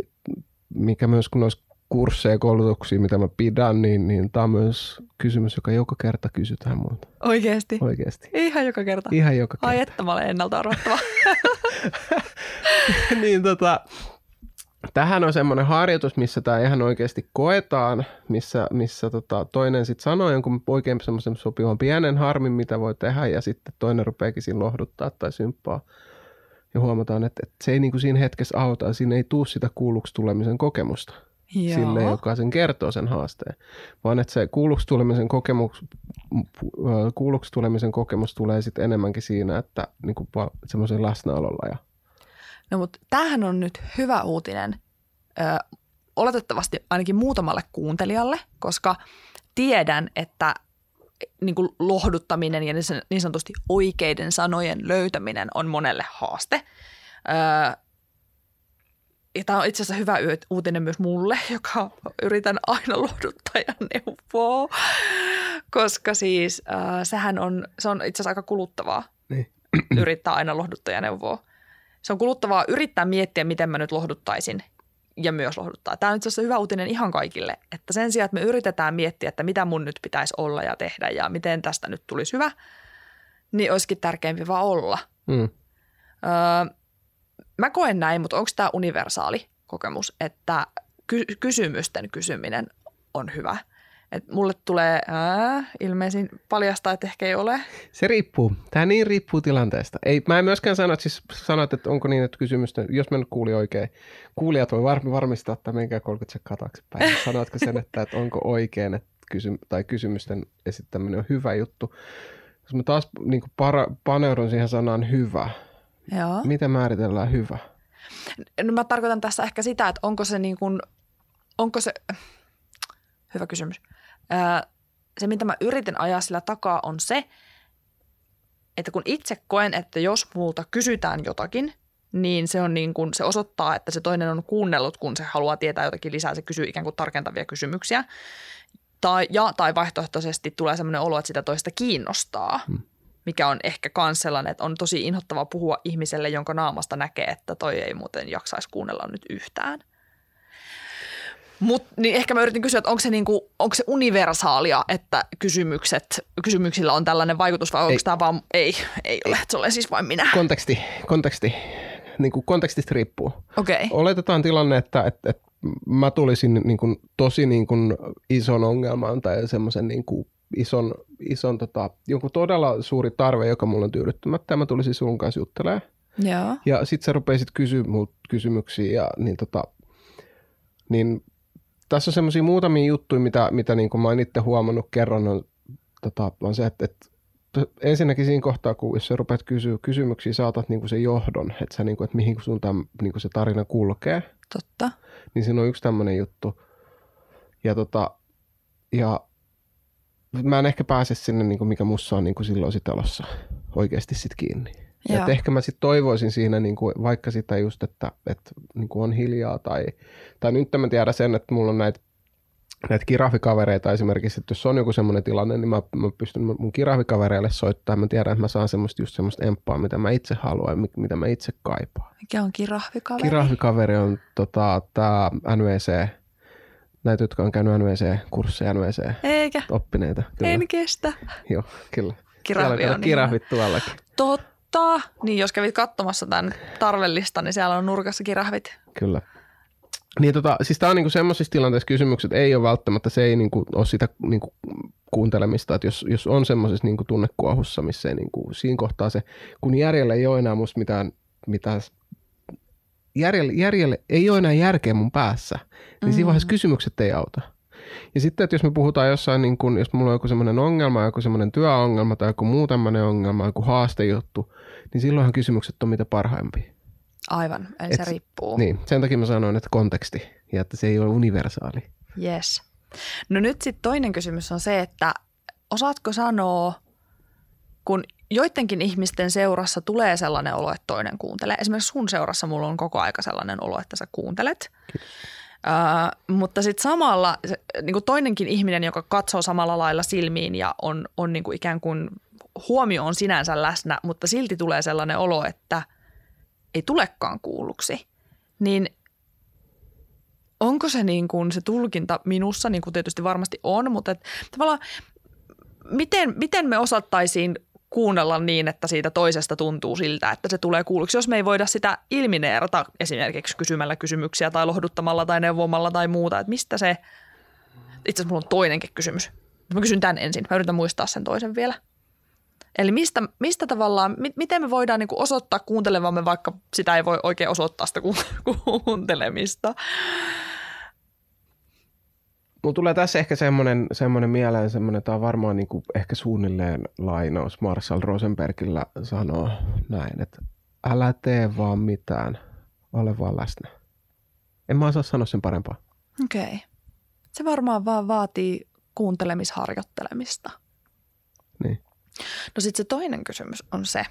mikä myös kun olisi kursseja ja koulutuksia, mitä mä pidän, niin, niin tämä on myös kysymys, joka joka kerta kysytään multa. Oikeasti? Oikeasti. Ihan joka kerta? Ihan joka kerta. Ai että mä olen ennalta arvattava. niin tota, tähän on semmoinen harjoitus, missä tämä ihan oikeasti koetaan, missä, missä tota, toinen sitten sanoo jonkun oikein semmoisen sopivan pienen harmin, mitä voi tehdä, ja sitten toinen rupeakin siinä lohduttaa tai symppaa. Ja huomataan, että, että se ei niin kuin siinä hetkessä auta, siinä ei tuu sitä kuulluksi tulemisen kokemusta Joo. sille, joka sen kertoo sen haasteen, vaan että se kuulluksi tulemisen kokemus, kuulluksi tulemisen kokemus tulee sitten enemmänkin siinä, että niin kuin semmoisen läsnäololla ja No mutta tämähän on nyt hyvä uutinen ö, oletettavasti ainakin muutamalle kuuntelijalle, koska tiedän, että niin kuin lohduttaminen ja niin sanotusti oikeiden sanojen löytäminen on monelle haaste. Öö, ja tämä on itse asiassa hyvä uutinen myös mulle, joka yritän aina lohduttaa ja neuvoa, koska siis äh, sehän on, se on itse asiassa aika kuluttavaa niin. yrittää aina lohduttaa ja neuvoa se on kuluttavaa yrittää miettiä, miten mä nyt lohduttaisin ja myös lohduttaa. Tämä on itse asiassa hyvä uutinen ihan kaikille, että sen sijaan, että me yritetään miettiä, että mitä mun nyt pitäisi olla ja tehdä ja miten tästä nyt tulisi hyvä, niin olisikin tärkeämpi vaan olla. Mm. Öö, mä koen näin, mutta onko tämä universaali kokemus, että ky- kysymysten kysyminen on hyvä – et mulle tulee ää, ilmeisin paljastaa, että ehkä ei ole. Se riippuu. Tämä niin riippuu tilanteesta. Ei, mä en myöskään sano, että, siis sanoit, että onko niin, että kysymystä, jos mä nyt kuulin oikein, kuulijat voi var, varmistaa, että menkää 30 sekkaa taaksepäin. Sanoitko sen, että, että onko oikein, että kysy, tai kysymysten esittäminen on hyvä juttu. Jos mä taas niin para, paneudun siihen sanaan hyvä, Joo. miten määritellään hyvä? No mä tarkoitan tässä ehkä sitä, että onko se niin kuin, onko se, hyvä kysymys se, mitä mä yritin ajaa sillä takaa, on se, että kun itse koen, että jos multa kysytään jotakin, niin se, on niin kuin, se osoittaa, että se toinen on kuunnellut, kun se haluaa tietää jotakin lisää, se kysyy ikään kuin tarkentavia kysymyksiä. Tai, ja, tai vaihtoehtoisesti tulee sellainen olo, että sitä toista kiinnostaa, hmm. mikä on ehkä myös sellainen, että on tosi inhottavaa puhua ihmiselle, jonka naamasta näkee, että toi ei muuten jaksaisi kuunnella nyt yhtään. Mut, niin ehkä mä yritin kysyä, että onko se, niinku, onko se universaalia, että kysymykset, kysymyksillä on tällainen vaikutus vai onko tämä vaan, ei, ei ole, se ole siis vain minä. Konteksti, konteksti, niin kuin kontekstista riippuu. Okay. Oletetaan tilanne, että, että, että mä tulisin niin kuin, tosi niin kuin, ison ongelman tai semmoisen niin kuin, ison, ison tota, jonkun todella suuri tarve, joka mulla on tyydyttämättä ja mä tulisin sun kanssa juttelemaan. Joo. Ja sit sä rupeisit kysyä kysymyksiä ja niin, tota, niin tässä on semmoisia muutamia juttuja, mitä, mitä niin kuin mä oon itse huomannut kerran, on, tota, on se, että, että ensinnäkin siinä kohtaa, kun jos sä rupeat kysyä kysymyksiä, saatat niin kuin sen johdon, että, sä, niin kuin, että mihin suuntaan niin kuin se tarina kulkee. Totta. Niin siinä on yksi tämmöinen juttu. Ja, tota, ja mä en ehkä pääse sinne, niin kuin mikä mussa on niin kuin silloin sit alossa oikeasti sit kiinni. Et ehkä mä sitten toivoisin siinä niin kuin vaikka sitä just, että, että niin kuin on hiljaa tai, tai nyt mä tiedän sen, että mulla on näitä näitä kirahvikavereita esimerkiksi, että jos on joku semmoinen tilanne, niin mä, mä pystyn mun kirahvikavereille soittamaan. Mä tiedän, että mä saan semmoista just semmoista emppaa, mitä mä itse haluan ja mitä mä itse kaipaan. Mikä on kirahvikaveri? Kirahvikaveri on tota, tämä NVC, näitä, jotka on käynyt NVC-kursseja, NVC Eikä. oppineita. Kyllä. En kestä. Joo, kyllä. Kirahvi on kirahvit tuollakin. Totta totta. Niin jos kävit katsomassa tämän tarvellista, niin siellä on nurkassa kirahvit. Kyllä. Niin tota, siis tämä on niinku semmoisissa tilanteissa kysymykset ei ole välttämättä, se ei niinku ole sitä niinku kuuntelemista, että jos, jos on semmoisessa niinku tunnekuohussa, missä ei niinku, siinä kohtaa se, kun järjellä ei ole enää musta mitään, mitään järjelle, järjelle ei ole enää järkeä mun päässä, niin mm-hmm. siinä vaiheessa kysymykset ei auta. Ja sitten, että jos me puhutaan jossain, niin kun, jos mulla on joku semmoinen ongelma, joku semmoinen työongelma tai joku muu tämmöinen ongelma, joku haastejuttu, niin silloinhan kysymykset on mitä parhaimpia. Aivan, eli Et, se riippuu. Niin, sen takia mä sanoin, että konteksti ja että se ei ole universaali. Yes. No nyt sitten toinen kysymys on se, että osaatko sanoa, kun joidenkin ihmisten seurassa tulee sellainen olo, että toinen kuuntelee. Esimerkiksi sun seurassa mulla on koko aika sellainen olo, että sä kuuntelet. Kiitos. Uh, mutta sitten samalla se, niin kuin toinenkin ihminen, joka katsoo samalla lailla silmiin ja on, on niin kuin ikään kuin huomio on sinänsä läsnä, mutta silti tulee sellainen olo, että ei tulekaan kuulluksi, niin onko se, niin kuin se tulkinta minussa, niin kuin tietysti varmasti on, mutta et, tavallaan miten, miten me osattaisiin kuunnella niin, että siitä toisesta tuntuu siltä, että se tulee kuulluksi. Jos me ei voida sitä ilmineerata esimerkiksi kysymällä kysymyksiä tai lohduttamalla tai neuvomalla tai muuta, että mistä se, itse asiassa mulla on toinenkin kysymys. Mä kysyn tämän ensin, mä yritän muistaa sen toisen vielä. Eli mistä, mistä tavallaan, mi, miten me voidaan niin osoittaa kuuntelevamme, vaikka sitä ei voi oikein osoittaa sitä kuuntelemista. Mulla tulee tässä ehkä semmoinen, semmoinen mieleen, semmoinen, tämä on varmaan niin kuin ehkä suunnilleen lainaus. Marshall Rosenbergillä sanoo näin, että älä tee vaan mitään, ole vaan läsnä. En mä osaa sanoa sen parempaa. Okei. Okay. Se varmaan vaan vaatii kuuntelemisharjoittelemista. Niin. No sitten se toinen kysymys on se,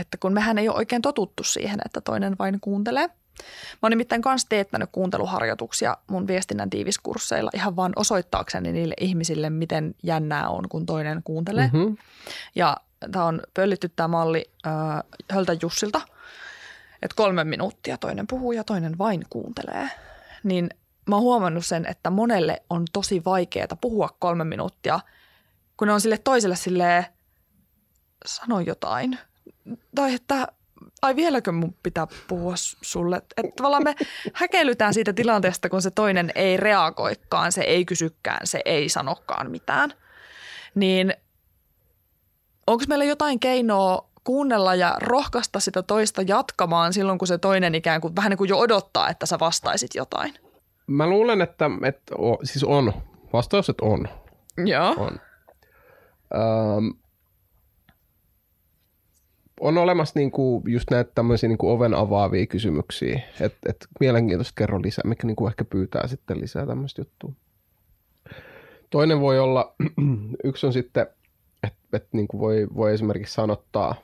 että kun mehän ei ole oikein totuttu siihen, että toinen vain kuuntelee – Mä oon nimittäin kanssa teettänyt kuunteluharjoituksia mun viestinnän tiiviskursseilla ihan vaan osoittaakseni niille ihmisille, miten jännää on, kun toinen kuuntelee. Mm-hmm. Ja tämä on pöllitty tämä malli äh, Höltä Jussilta, että kolme minuuttia toinen puhuu ja toinen vain kuuntelee. Niin mä oon huomannut sen, että monelle on tosi vaikeaa puhua kolme minuuttia, kun ne on sille toiselle silleen, sano jotain. Tai että ai vieläkö mun pitää puhua sulle? Että tavallaan me häkellytään siitä tilanteesta, kun se toinen ei reagoikaan, se ei kysykään, se ei sanokaan mitään. Niin onko meillä jotain keinoa kuunnella ja rohkaista sitä toista jatkamaan silloin, kun se toinen ikään kuin vähän niin kuin jo odottaa, että sä vastaisit jotain? Mä luulen, että, että o, siis on. Vastaus, että on. Joo. On. Öm, on olemassa niinku just näitä tämmöisiä niinku oven avaavia kysymyksiä, että et mielenkiintoista kerro lisää, mikä niinku ehkä pyytää sitten lisää tämmöistä juttua. Toinen voi olla, yksi on sitten, että et niinku voi, voi esimerkiksi sanottaa,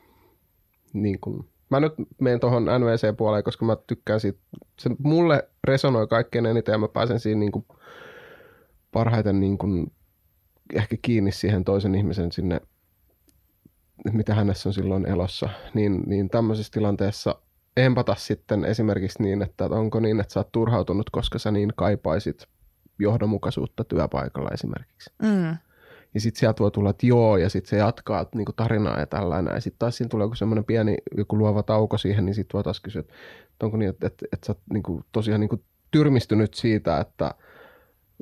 niinku, mä nyt menen tuohon NVC-puoleen, koska mä tykkään siitä, se mulle resonoi kaikkein eniten ja mä pääsen siinä niinku parhaiten niinku ehkä kiinni siihen toisen ihmisen sinne mitä hänessä on silloin elossa, niin, niin tämmöisessä tilanteessa empata sitten esimerkiksi niin, että onko niin, että sä oot turhautunut, koska sä niin kaipaisit johdonmukaisuutta työpaikalla esimerkiksi. Mm. Ja sitten sieltä voi tulla, että joo, ja sitten se jatkaa niin kuin tarinaa ja tällainen. Ja sitten taas siinä tulee joku semmoinen pieni joku luova tauko siihen, niin sitten voi taas kysyä, että onko niin, että, että, että sä oot niin kuin, tosiaan niin kuin tyrmistynyt siitä, että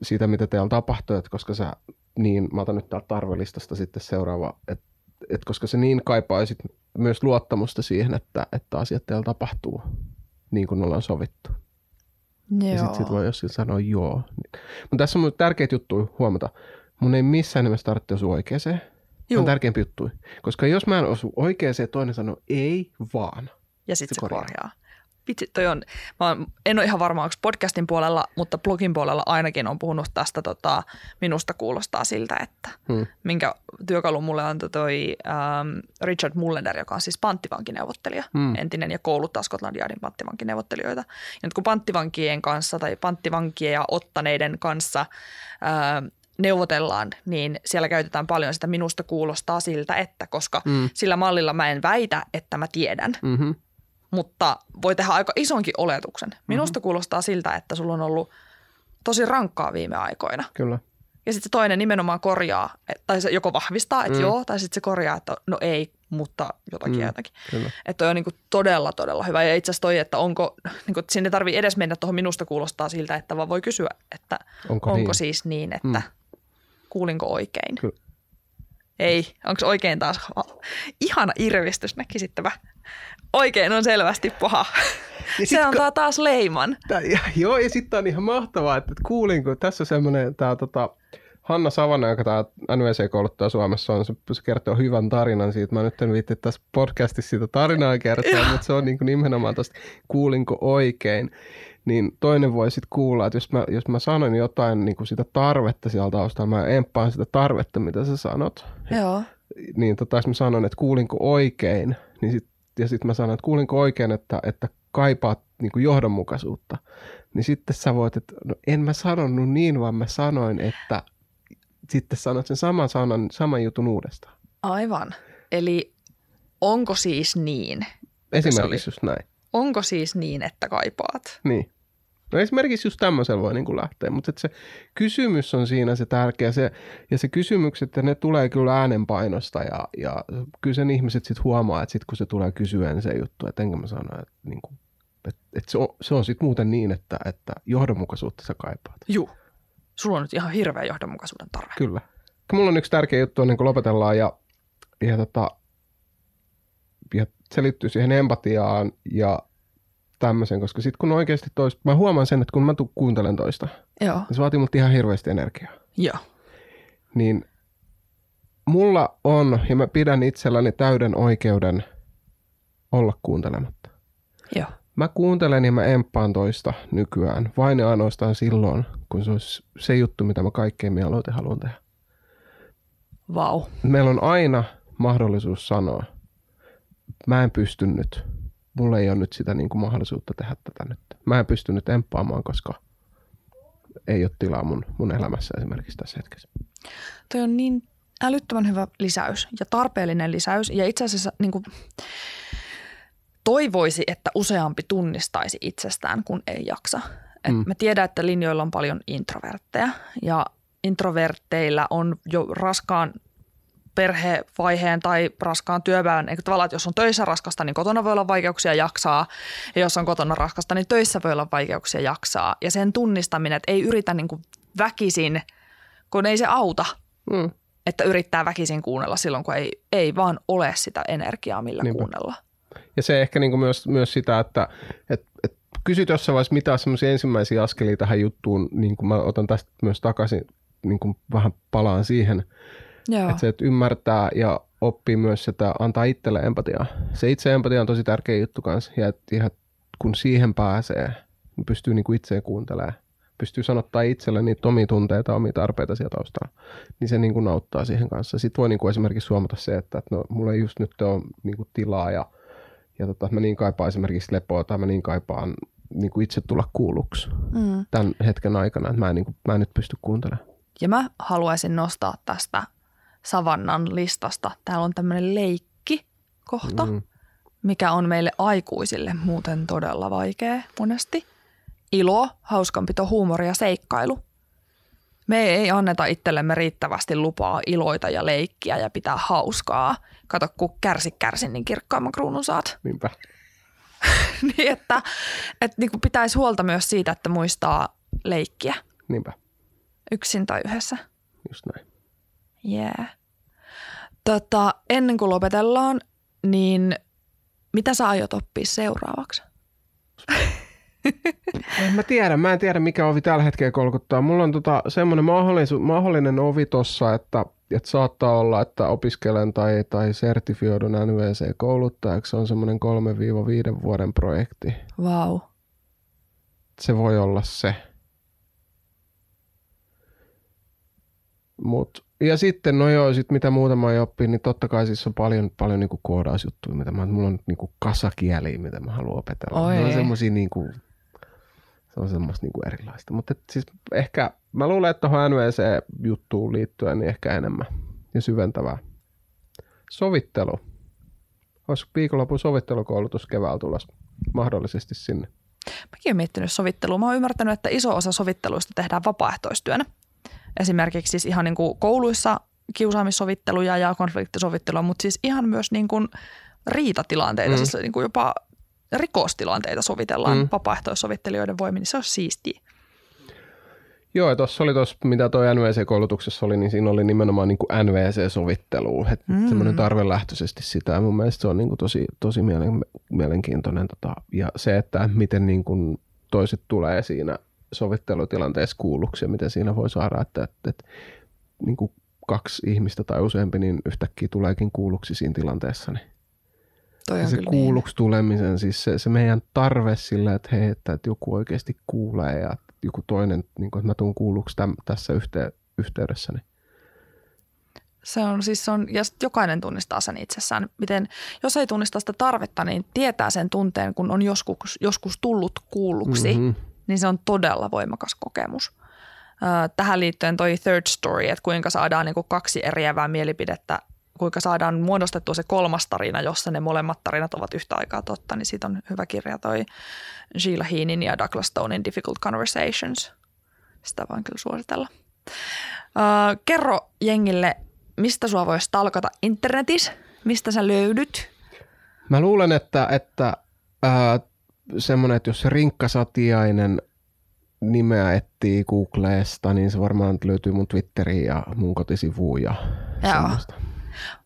siitä, mitä teillä tapahtuu, että koska sä niin, mä otan nyt täältä tarvelistasta sitten seuraava, että et koska se niin kaipaa sit myös luottamusta siihen, että, että asiat teillä tapahtuu niin kuin ollaan sovittu. Joo. Ja sitten sit voi jossain sanoa joo. Mutta tässä on tärkeitä juttuja huomata. Mun ei missään nimessä tarvitse osua oikeeseen. Se on tärkeimpi juttu. Koska jos mä en osu oikeeseen, toinen sanoo ei vaan. Ja sitten se, se korjaa. korjaa vitsi, toi on, mä en ole ihan varma, onko podcastin puolella, mutta blogin puolella ainakin on puhunut tästä, tota, minusta kuulostaa siltä, että hmm. minkä työkalu mulle antoi toi ähm, Richard Mullender, joka on siis panttivankineuvottelija, hmm. entinen ja kouluttaa Scotland Yardin panttivankineuvottelijoita. Ja nyt kun panttivankien kanssa tai panttivankia ottaneiden kanssa ähm, neuvotellaan, niin siellä käytetään paljon sitä minusta kuulostaa siltä, että koska mm. sillä mallilla mä en väitä, että mä tiedän, mm-hmm mutta voi tehdä aika isonkin oletuksen. Minusta mm-hmm. kuulostaa siltä, että sulla on ollut tosi rankkaa viime aikoina. Kyllä. Ja sitten se toinen nimenomaan korjaa, tai se joko vahvistaa, että mm. joo, tai sitten se korjaa, että no ei, mutta jotakin mm. jotakin. Kyllä. Että toi on niinku todella, todella hyvä. Ja itse asiassa toi, että onko, niinku, että sinne tarvii edes mennä tuohon minusta kuulostaa siltä, että vaan voi kysyä, että onko, onko niin? siis niin, että mm. kuulinko oikein. Kyllä. Ei, onko oikein taas ihana irvistys, näkisittävä. Oikein on selvästi paha. Ja se antaa taas leiman. Tää, joo, ja sitten on ihan mahtavaa, että, että kuulinko, tässä on semmoinen, tämä tota, Hanna Savanna, joka tämä NVC-kouluttaja Suomessa on, se, se kertoo hyvän tarinan siitä. Mä nyt en viitti tässä podcastissa sitä tarinaa kertoa, mutta se on niin kuin nimenomaan tuosta, kuulinko oikein. Niin toinen voi sitten kuulla, että jos mä, jos mä sanon jotain niin kuin sitä tarvetta sieltä taustalla, mä emppaan sitä tarvetta, mitä sä sanot. Joo. Niin tota, jos mä sanon, että kuulinko oikein, niin sit ja sitten mä sanoin, että kuulinko oikein, että, että kaipaat niin kuin johdonmukaisuutta, niin sitten sä voit, että no en mä sanonut niin, vaan mä sanoin, että sitten sanot sen saman sanan, saman jutun uudestaan. Aivan. Eli onko siis niin? Esimerkiksi just näin. Onko siis niin, että kaipaat? Niin. No esimerkiksi just tämmöisellä voi niin kuin lähteä, mutta se kysymys on siinä se tärkeä. Se, ja se kysymykset, ne tulee kyllä äänenpainosta ja, ja kyllä sen ihmiset sitten huomaa, että sit kun se tulee kysyä, niin se juttu, että enkä mä sano, että, niin kuin, että, että se on, se on sitten muuten niin, että, että johdonmukaisuutta sä kaipaat. Juu. Sulla on nyt ihan hirveä johdonmukaisuuden tarve. Kyllä. Mulla on yksi tärkeä juttu ennen kuin lopetellaan ja, ja, tota, ja se liittyy siihen empatiaan ja tämmöisen, koska sitten kun oikeasti toista, mä huomaan sen, että kun mä tu- kuuntelen toista, Joo. niin se vaatii multa ihan hirveästi energiaa. Joo. Niin mulla on, ja mä pidän itselläni täyden oikeuden olla kuuntelematta. Joo. Mä kuuntelen ja mä emppaan toista nykyään vain ja ainoastaan silloin, kun se olisi se juttu, mitä mä kaikkein mieluiten haluan tehdä. Vau. Meillä on aina mahdollisuus sanoa, mä en pysty nyt. Mulla ei ole nyt sitä niin kuin mahdollisuutta tehdä tätä nyt. Mä en pysty nyt emppaamaan, koska ei ole tilaa mun, mun elämässä esimerkiksi tässä hetkessä. Toi on niin älyttömän hyvä lisäys ja tarpeellinen lisäys. Ja itse asiassa niin kuin, toivoisi, että useampi tunnistaisi itsestään, kun ei jaksa. Et mm. Mä tiedän, että linjoilla on paljon introvertteja ja introvertteillä on jo raskaan perhevaiheen tai raskaan työpäivän, eikä tavallaan, että jos on töissä raskasta, niin kotona voi olla vaikeuksia jaksaa, ja jos on kotona raskasta, niin töissä voi olla vaikeuksia jaksaa. Ja sen tunnistaminen, että ei yritä niin kuin väkisin, kun ei se auta, Mm. että yrittää väkisin kuunnella silloin, kun ei, ei vaan ole sitä energiaa, millä Niinpä. kuunnella. Ja se ehkä niin kuin myös, myös sitä, että et, et kysyt jossain vaiheessa, mitä on semmoisia ensimmäisiä askelia tähän juttuun, niin kuin mä otan tästä myös takaisin, niin kuin vähän palaan siihen, Joo. että se, että ymmärtää ja oppii myös että antaa itselle empatiaa. Se itse empatia on tosi tärkeä juttu kanssa, ja, ja kun siihen pääsee, niin pystyy niin kuin itseä kuuntelemaan, pystyy sanottaa itselle niitä omia tunteita, omia tarpeita sieltä taustalla, niin se niin kuin auttaa siihen kanssa. Sitten voi niin kuin esimerkiksi huomata se, että, että no, mulla ei just nyt ole niin kuin tilaa ja, ja tota, mä niin kaipaan esimerkiksi lepoa tai mä niin kaipaan niin kuin itse tulla kuulluksi Mm. tämän hetken aikana, että mä en, niin kuin, mä en nyt pysty kuuntelemaan. Ja mä haluaisin nostaa tästä Savannan listasta. Täällä on tämmöinen leikki-kohta, mm. Mikä on meille aikuisille muuten todella vaikea monesti. Ilo, hauskanpito, huumori ja seikkailu. Me ei anneta itsellemme riittävästi lupaa iloita ja leikkiä ja pitää hauskaa. Kato, kun kärsi kärsi, niin kirkkaamman kruunun saat. Niinpä. niin että, että niin kuin pitäisi huolta myös siitä, että muistaa leikkiä Niinpä, yksin tai yhdessä. just näin. Yeah. Tota, ennen kuin lopetellaan, niin mitä sä aiot oppia seuraavaksi? En mä tiedä, mä en tiedä mikä ovi tällä hetkellä kolkuttaa. Mulla on tota semmoinen mahdollisu- mahdollinen ovi tossa, että, että saattaa olla, että opiskelen tai, tai sertifioidun NVC-kouluttajaksi. Se on semmoinen 3-5 vuoden projekti. Vau. Wow. Se voi olla se. Mut, ja sitten, no joo, sit mitä muuta mä oon oppinut, niin totta kai siis on paljon, paljon niinku koodausjuttuja, mitä mä, mulla on niinku kasakieliä, mitä mä haluan opetella. Oi. Ne on semmosia niinku, se on semmoista niinku erilaista. Mutta siis ehkä, mä luulen, että tuohon NVC-juttuun liittyen niin ehkä enemmän ja syventävää. Sovittelu. Olisi viikonlopun sovittelukoulutus keväällä tulossa mahdollisesti sinne. Mäkin olen miettinyt sovittelua. Mä oon ymmärtänyt, että iso osa sovitteluista tehdään vapaaehtoistyönä. Esimerkiksi siis ihan niin kuin kouluissa kiusaamissovitteluja ja konfliktisovittelua, mutta siis ihan myös niin kuin riitatilanteita, Mm. siis niin kuin jopa rikostilanteita sovitellaan Mm. vapaaehtoissovittelijoiden voimin, niin se on siistiä. Joo, ja tuossa oli tuossa, mitä toi NVC-koulutuksessa oli, niin siinä oli nimenomaan niin kuin NVC-sovittelu, että mm. Mm. semmoinen tarvelähtöisesti sitä, ja mun mielestä se on niin kuin tosi, tosi mielen, mielenkiintoinen, tota, ja se, että miten niin kuin toiset tulee siinä sovittelutilanteessa kuulluksi, ja miten siinä voi saada, että, että, että niin kuin kaksi ihmistä tai useampi, niin yhtäkkiä tuleekin kuulluksi siinä tilanteessa, niin Toi se kyllä kuulluksi tulemisen, siis se, se meidän tarve sillä, että hei, että, että joku oikeasti kuulee ja joku toinen, niin kuin, että mä tuun kuulluksi täm, tässä yhte, yhteydessä. Niin. Se on siis se on, ja jokainen tunnistaa sen itsessään. Miten, jos ei tunnista sitä tarvetta, niin tietää sen tunteen, kun on joskus, joskus tullut kuulluksi, mm-hmm. Niin se on todella voimakas kokemus. Tähän liittyen toi third story, että kuinka saadaan niin kuin kaksi eriävää mielipidettä kuinka saadaan muodostettua se kolmas tarina, jossa ne molemmat tarinat ovat yhtä aikaa totta, niin siitä on hyvä kirja toi Sheila Heenin ja Douglas Stonein Difficult Conversations. Sitä voin kyllä suositella. Kerro jengille, mistä sua voisi talkata internetissä, mistä sä löydyt? Mä luulen, että, että äh, semmoinen, että jos se rinkkasatiainen nimeä etsii Googleesta, niin se varmaan löytyy mun Twitteriin ja mun kotisivuun ja Joo. semmoista.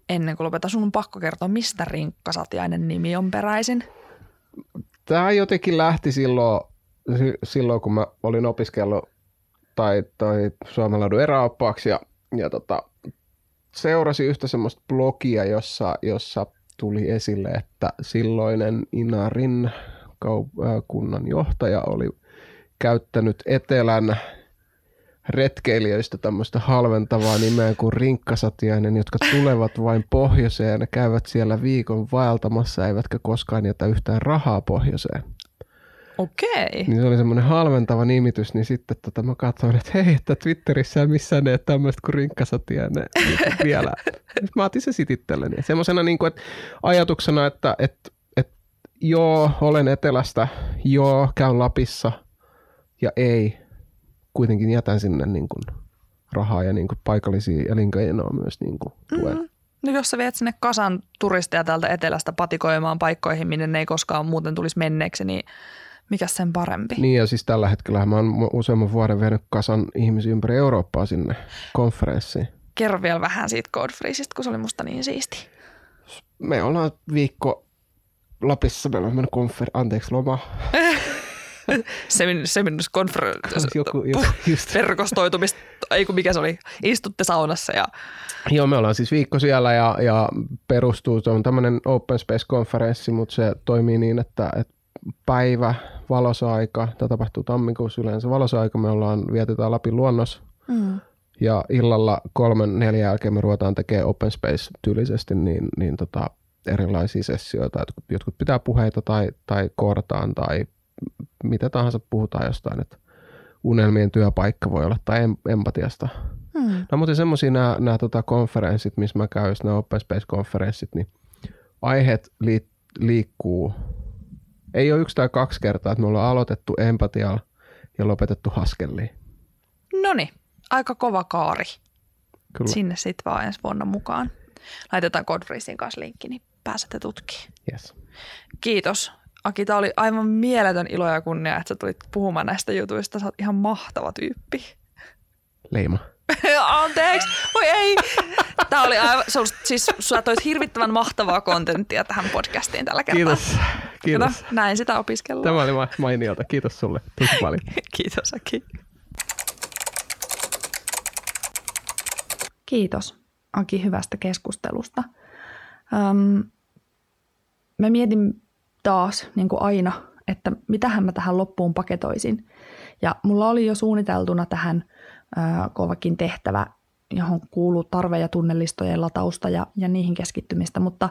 Ennen kuin lopetan, sun on pakko kertoa, mistä rinkkasatiainen nimi on peräisin. Tämä jotenkin lähti silloin, si- silloin kun mä olin opiskellut tai, tai Suomenlaadun eräoppaaksi ja, ja tota, seurasi yhtä semmoista blogia, jossa, jossa tuli esille, että silloinen Inarin äh, kunnan johtaja oli käyttänyt Etelän retkeilijöistä tämmöistä halventavaa nimeä kuin rinkkasatiainen, jotka tulevat vain pohjoiseen ja käyvät siellä viikon vaeltamassa, eivätkä koskaan jätä yhtään rahaa pohjoiseen. Okei. Niin se oli semmoinen halventava nimitys, niin sitten tota mä katsoin, että hei, että Twitterissä ei missään ne tämmöistä kuin rinkkasatiainen niin vielä. Mä otin se sit itselleni. Semmoisena niin kuin, että ajatuksena, että, että joo, olen Etelästä, joo, käyn Lapissa ja ei, kuitenkin jätän sinne niin kuin rahaa ja niin kuin paikallisia elinkeinoa myös niin kuin tuen. Mm-hmm. No jos sä viet sinne kasan turisteja täältä etelästä patikoimaan paikkoihin, minne ne ei koskaan muuten tulisi menneeksi, niin mikä sen parempi? Niin ja siis tällä hetkellä mä oon useamman vuoden vienyt kasan ihmisiä ympäri Eurooppaa sinne konferenssiin. Kerro vielä vähän siitä Code kun se oli musta niin siisti. Me ollaan viikko Lapissa, meillä on mennyt konfer... anteeksi, loma. Semin, conference, Joku, joku, just. verkostoitumista, ei kun mikä se oli, istutte saunassa ja Joo, me ollaan siis viikko siellä ja, ja perustuu, se on tämmöinen open space-konferenssi, mutta se toimii niin, että, että päivä, valosa-aika, tämä tapahtuu tammikuussa yleensä, valosa-aika me ollaan, vietetään Lapin luonnos mm. ja illalla kolmen, neljän jälkeen me ruvetaan tekemään open space tyylisesti niin, niin tota, erilaisia sessioita, jotkut, jotkut pitää puheita tai, tai koodataan tai mitä tahansa puhutaan jostain, että unelmien työpaikka voi olla tai em- empatiasta. Mm. No mutta semmoisia nämä, nämä tota konferenssit, missä mä käyn, nämä Open Space-konferenssit, niin aiheet li- liikkuu. Ei ole yksi tai kaksi kertaa, että me ollaan aloitettu empatialla ja lopetettu haskelliin. No niin, aika kova kaari. Kyllä. Sinne sitten vaan ensi vuonna mukaan. Laitetaan Godfreesin kanssa linkki, niin pääsette tutkimaan. Yes. Kiitos. Aki, tämä oli aivan mieletön ilo ja kunnia, että sä tulit puhumaan näistä jutuista. Sä oot ihan mahtava tyyppi. Leima. Anteeksi, voi ei. Tämä oli aivan, se oli, siis sä toit hirvittävän mahtavaa kontenttia tähän podcastiin tällä kertaa. Kiitos. Kiitos. Kato, näin sitä opiskellaan. Tämä oli ma- mainiota. Kiitos sulle tosi paljon. Kiitos Aki. Kiitos Aki hyvästä keskustelusta. Öm, mä mietin taas, niin kuin aina, että mitähän mä tähän loppuun paketoisin. Ja mulla oli jo suunniteltuna tähän ö, kovakin tehtävä, johon kuuluu tarve- ja tunnelistojen latausta ja, ja niihin keskittymistä, mutta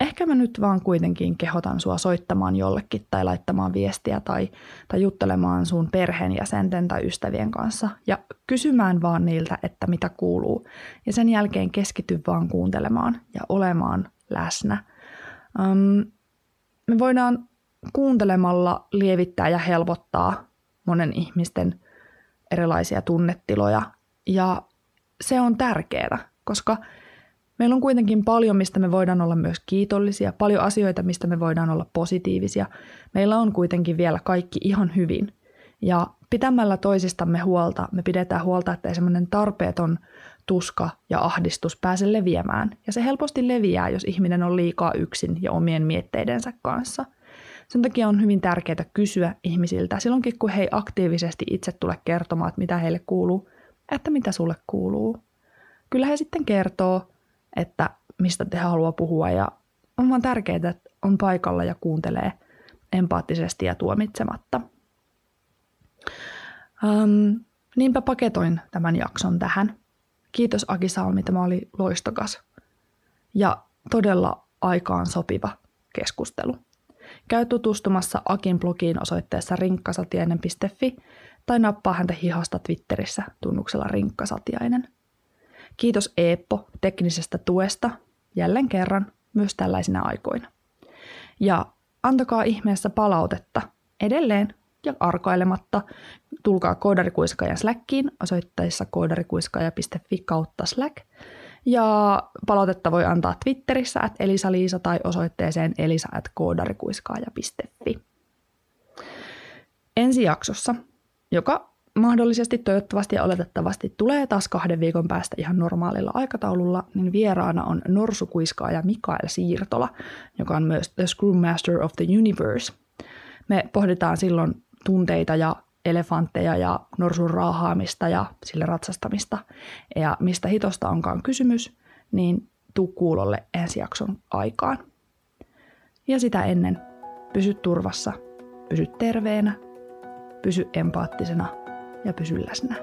ehkä mä nyt vaan kuitenkin kehotan sua soittamaan jollekin tai laittamaan viestiä tai, tai juttelemaan sun perheenjäsenten tai ystävien kanssa ja kysymään vaan niiltä, että mitä kuuluu. Ja sen jälkeen keskity vaan kuuntelemaan ja olemaan läsnä. Um, me voidaan kuuntelemalla lievittää ja helpottaa monen ihmisten erilaisia tunnetiloja ja se on tärkeää, koska meillä on kuitenkin paljon, mistä me voidaan olla myös kiitollisia, paljon asioita, mistä me voidaan olla positiivisia. Meillä on kuitenkin vielä kaikki ihan hyvin. Ja pitämällä toisistamme huolta, me pidetään huolta, että ei semmoinen tarpeeton tuska ja ahdistus pääse leviämään. Ja se helposti leviää, jos ihminen on liikaa yksin ja omien mietteidensä kanssa. Sen takia on hyvin tärkeää kysyä ihmisiltä silloinkin, kun he aktiivisesti itse tule kertomaan, että mitä heille kuuluu, että mitä sulle kuuluu. Kyllä he sitten kertoo, että mistä te haluaa puhua ja on vaan tärkeää, että on paikalla ja kuuntelee empaattisesti ja tuomitsematta. Um, niinpä paketoin tämän jakson tähän. Kiitos Aki Salmi, tämä oli loistokas ja todella aikaan sopiva keskustelu. Käy tutustumassa Akin blogiin osoitteessa rinkkasatiainen.fi tai nappaa häntä hihasta Twitterissä tunnuksella rinkkasatiainen. Kiitos Eeppo teknisestä tuesta jälleen kerran myös tällaisina aikoina. Ja antakaa ihmeessä palautetta edelleen ja arkailematta. Tulkaa koodarikuiskaajan Slackiin osoitteessa koodarikuiskaaja.fi kautta Slack. Ja palautetta voi antaa Twitterissä at Elisa-Liisa tai osoitteeseen elisa at koodarikuiskaaja.fi. Ensi jaksossa, joka mahdollisesti, toivottavasti ja oletettavasti tulee taas kahden viikon päästä ihan normaalilla aikataululla, niin vieraana on norsukuiskaaja Mikael Siirtola, joka on myös The Screwmaster of the Universe. Me pohditaan silloin tunteita ja elefantteja ja norsun raahaamista ja sille ratsastamista ja mistä hitosta onkaan kysymys, niin tuu kuulolle ensi jakson aikaan. Ja sitä ennen pysy turvassa, pysy terveenä, pysy empaattisena ja pysy läsnä.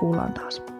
Kuullaan taas.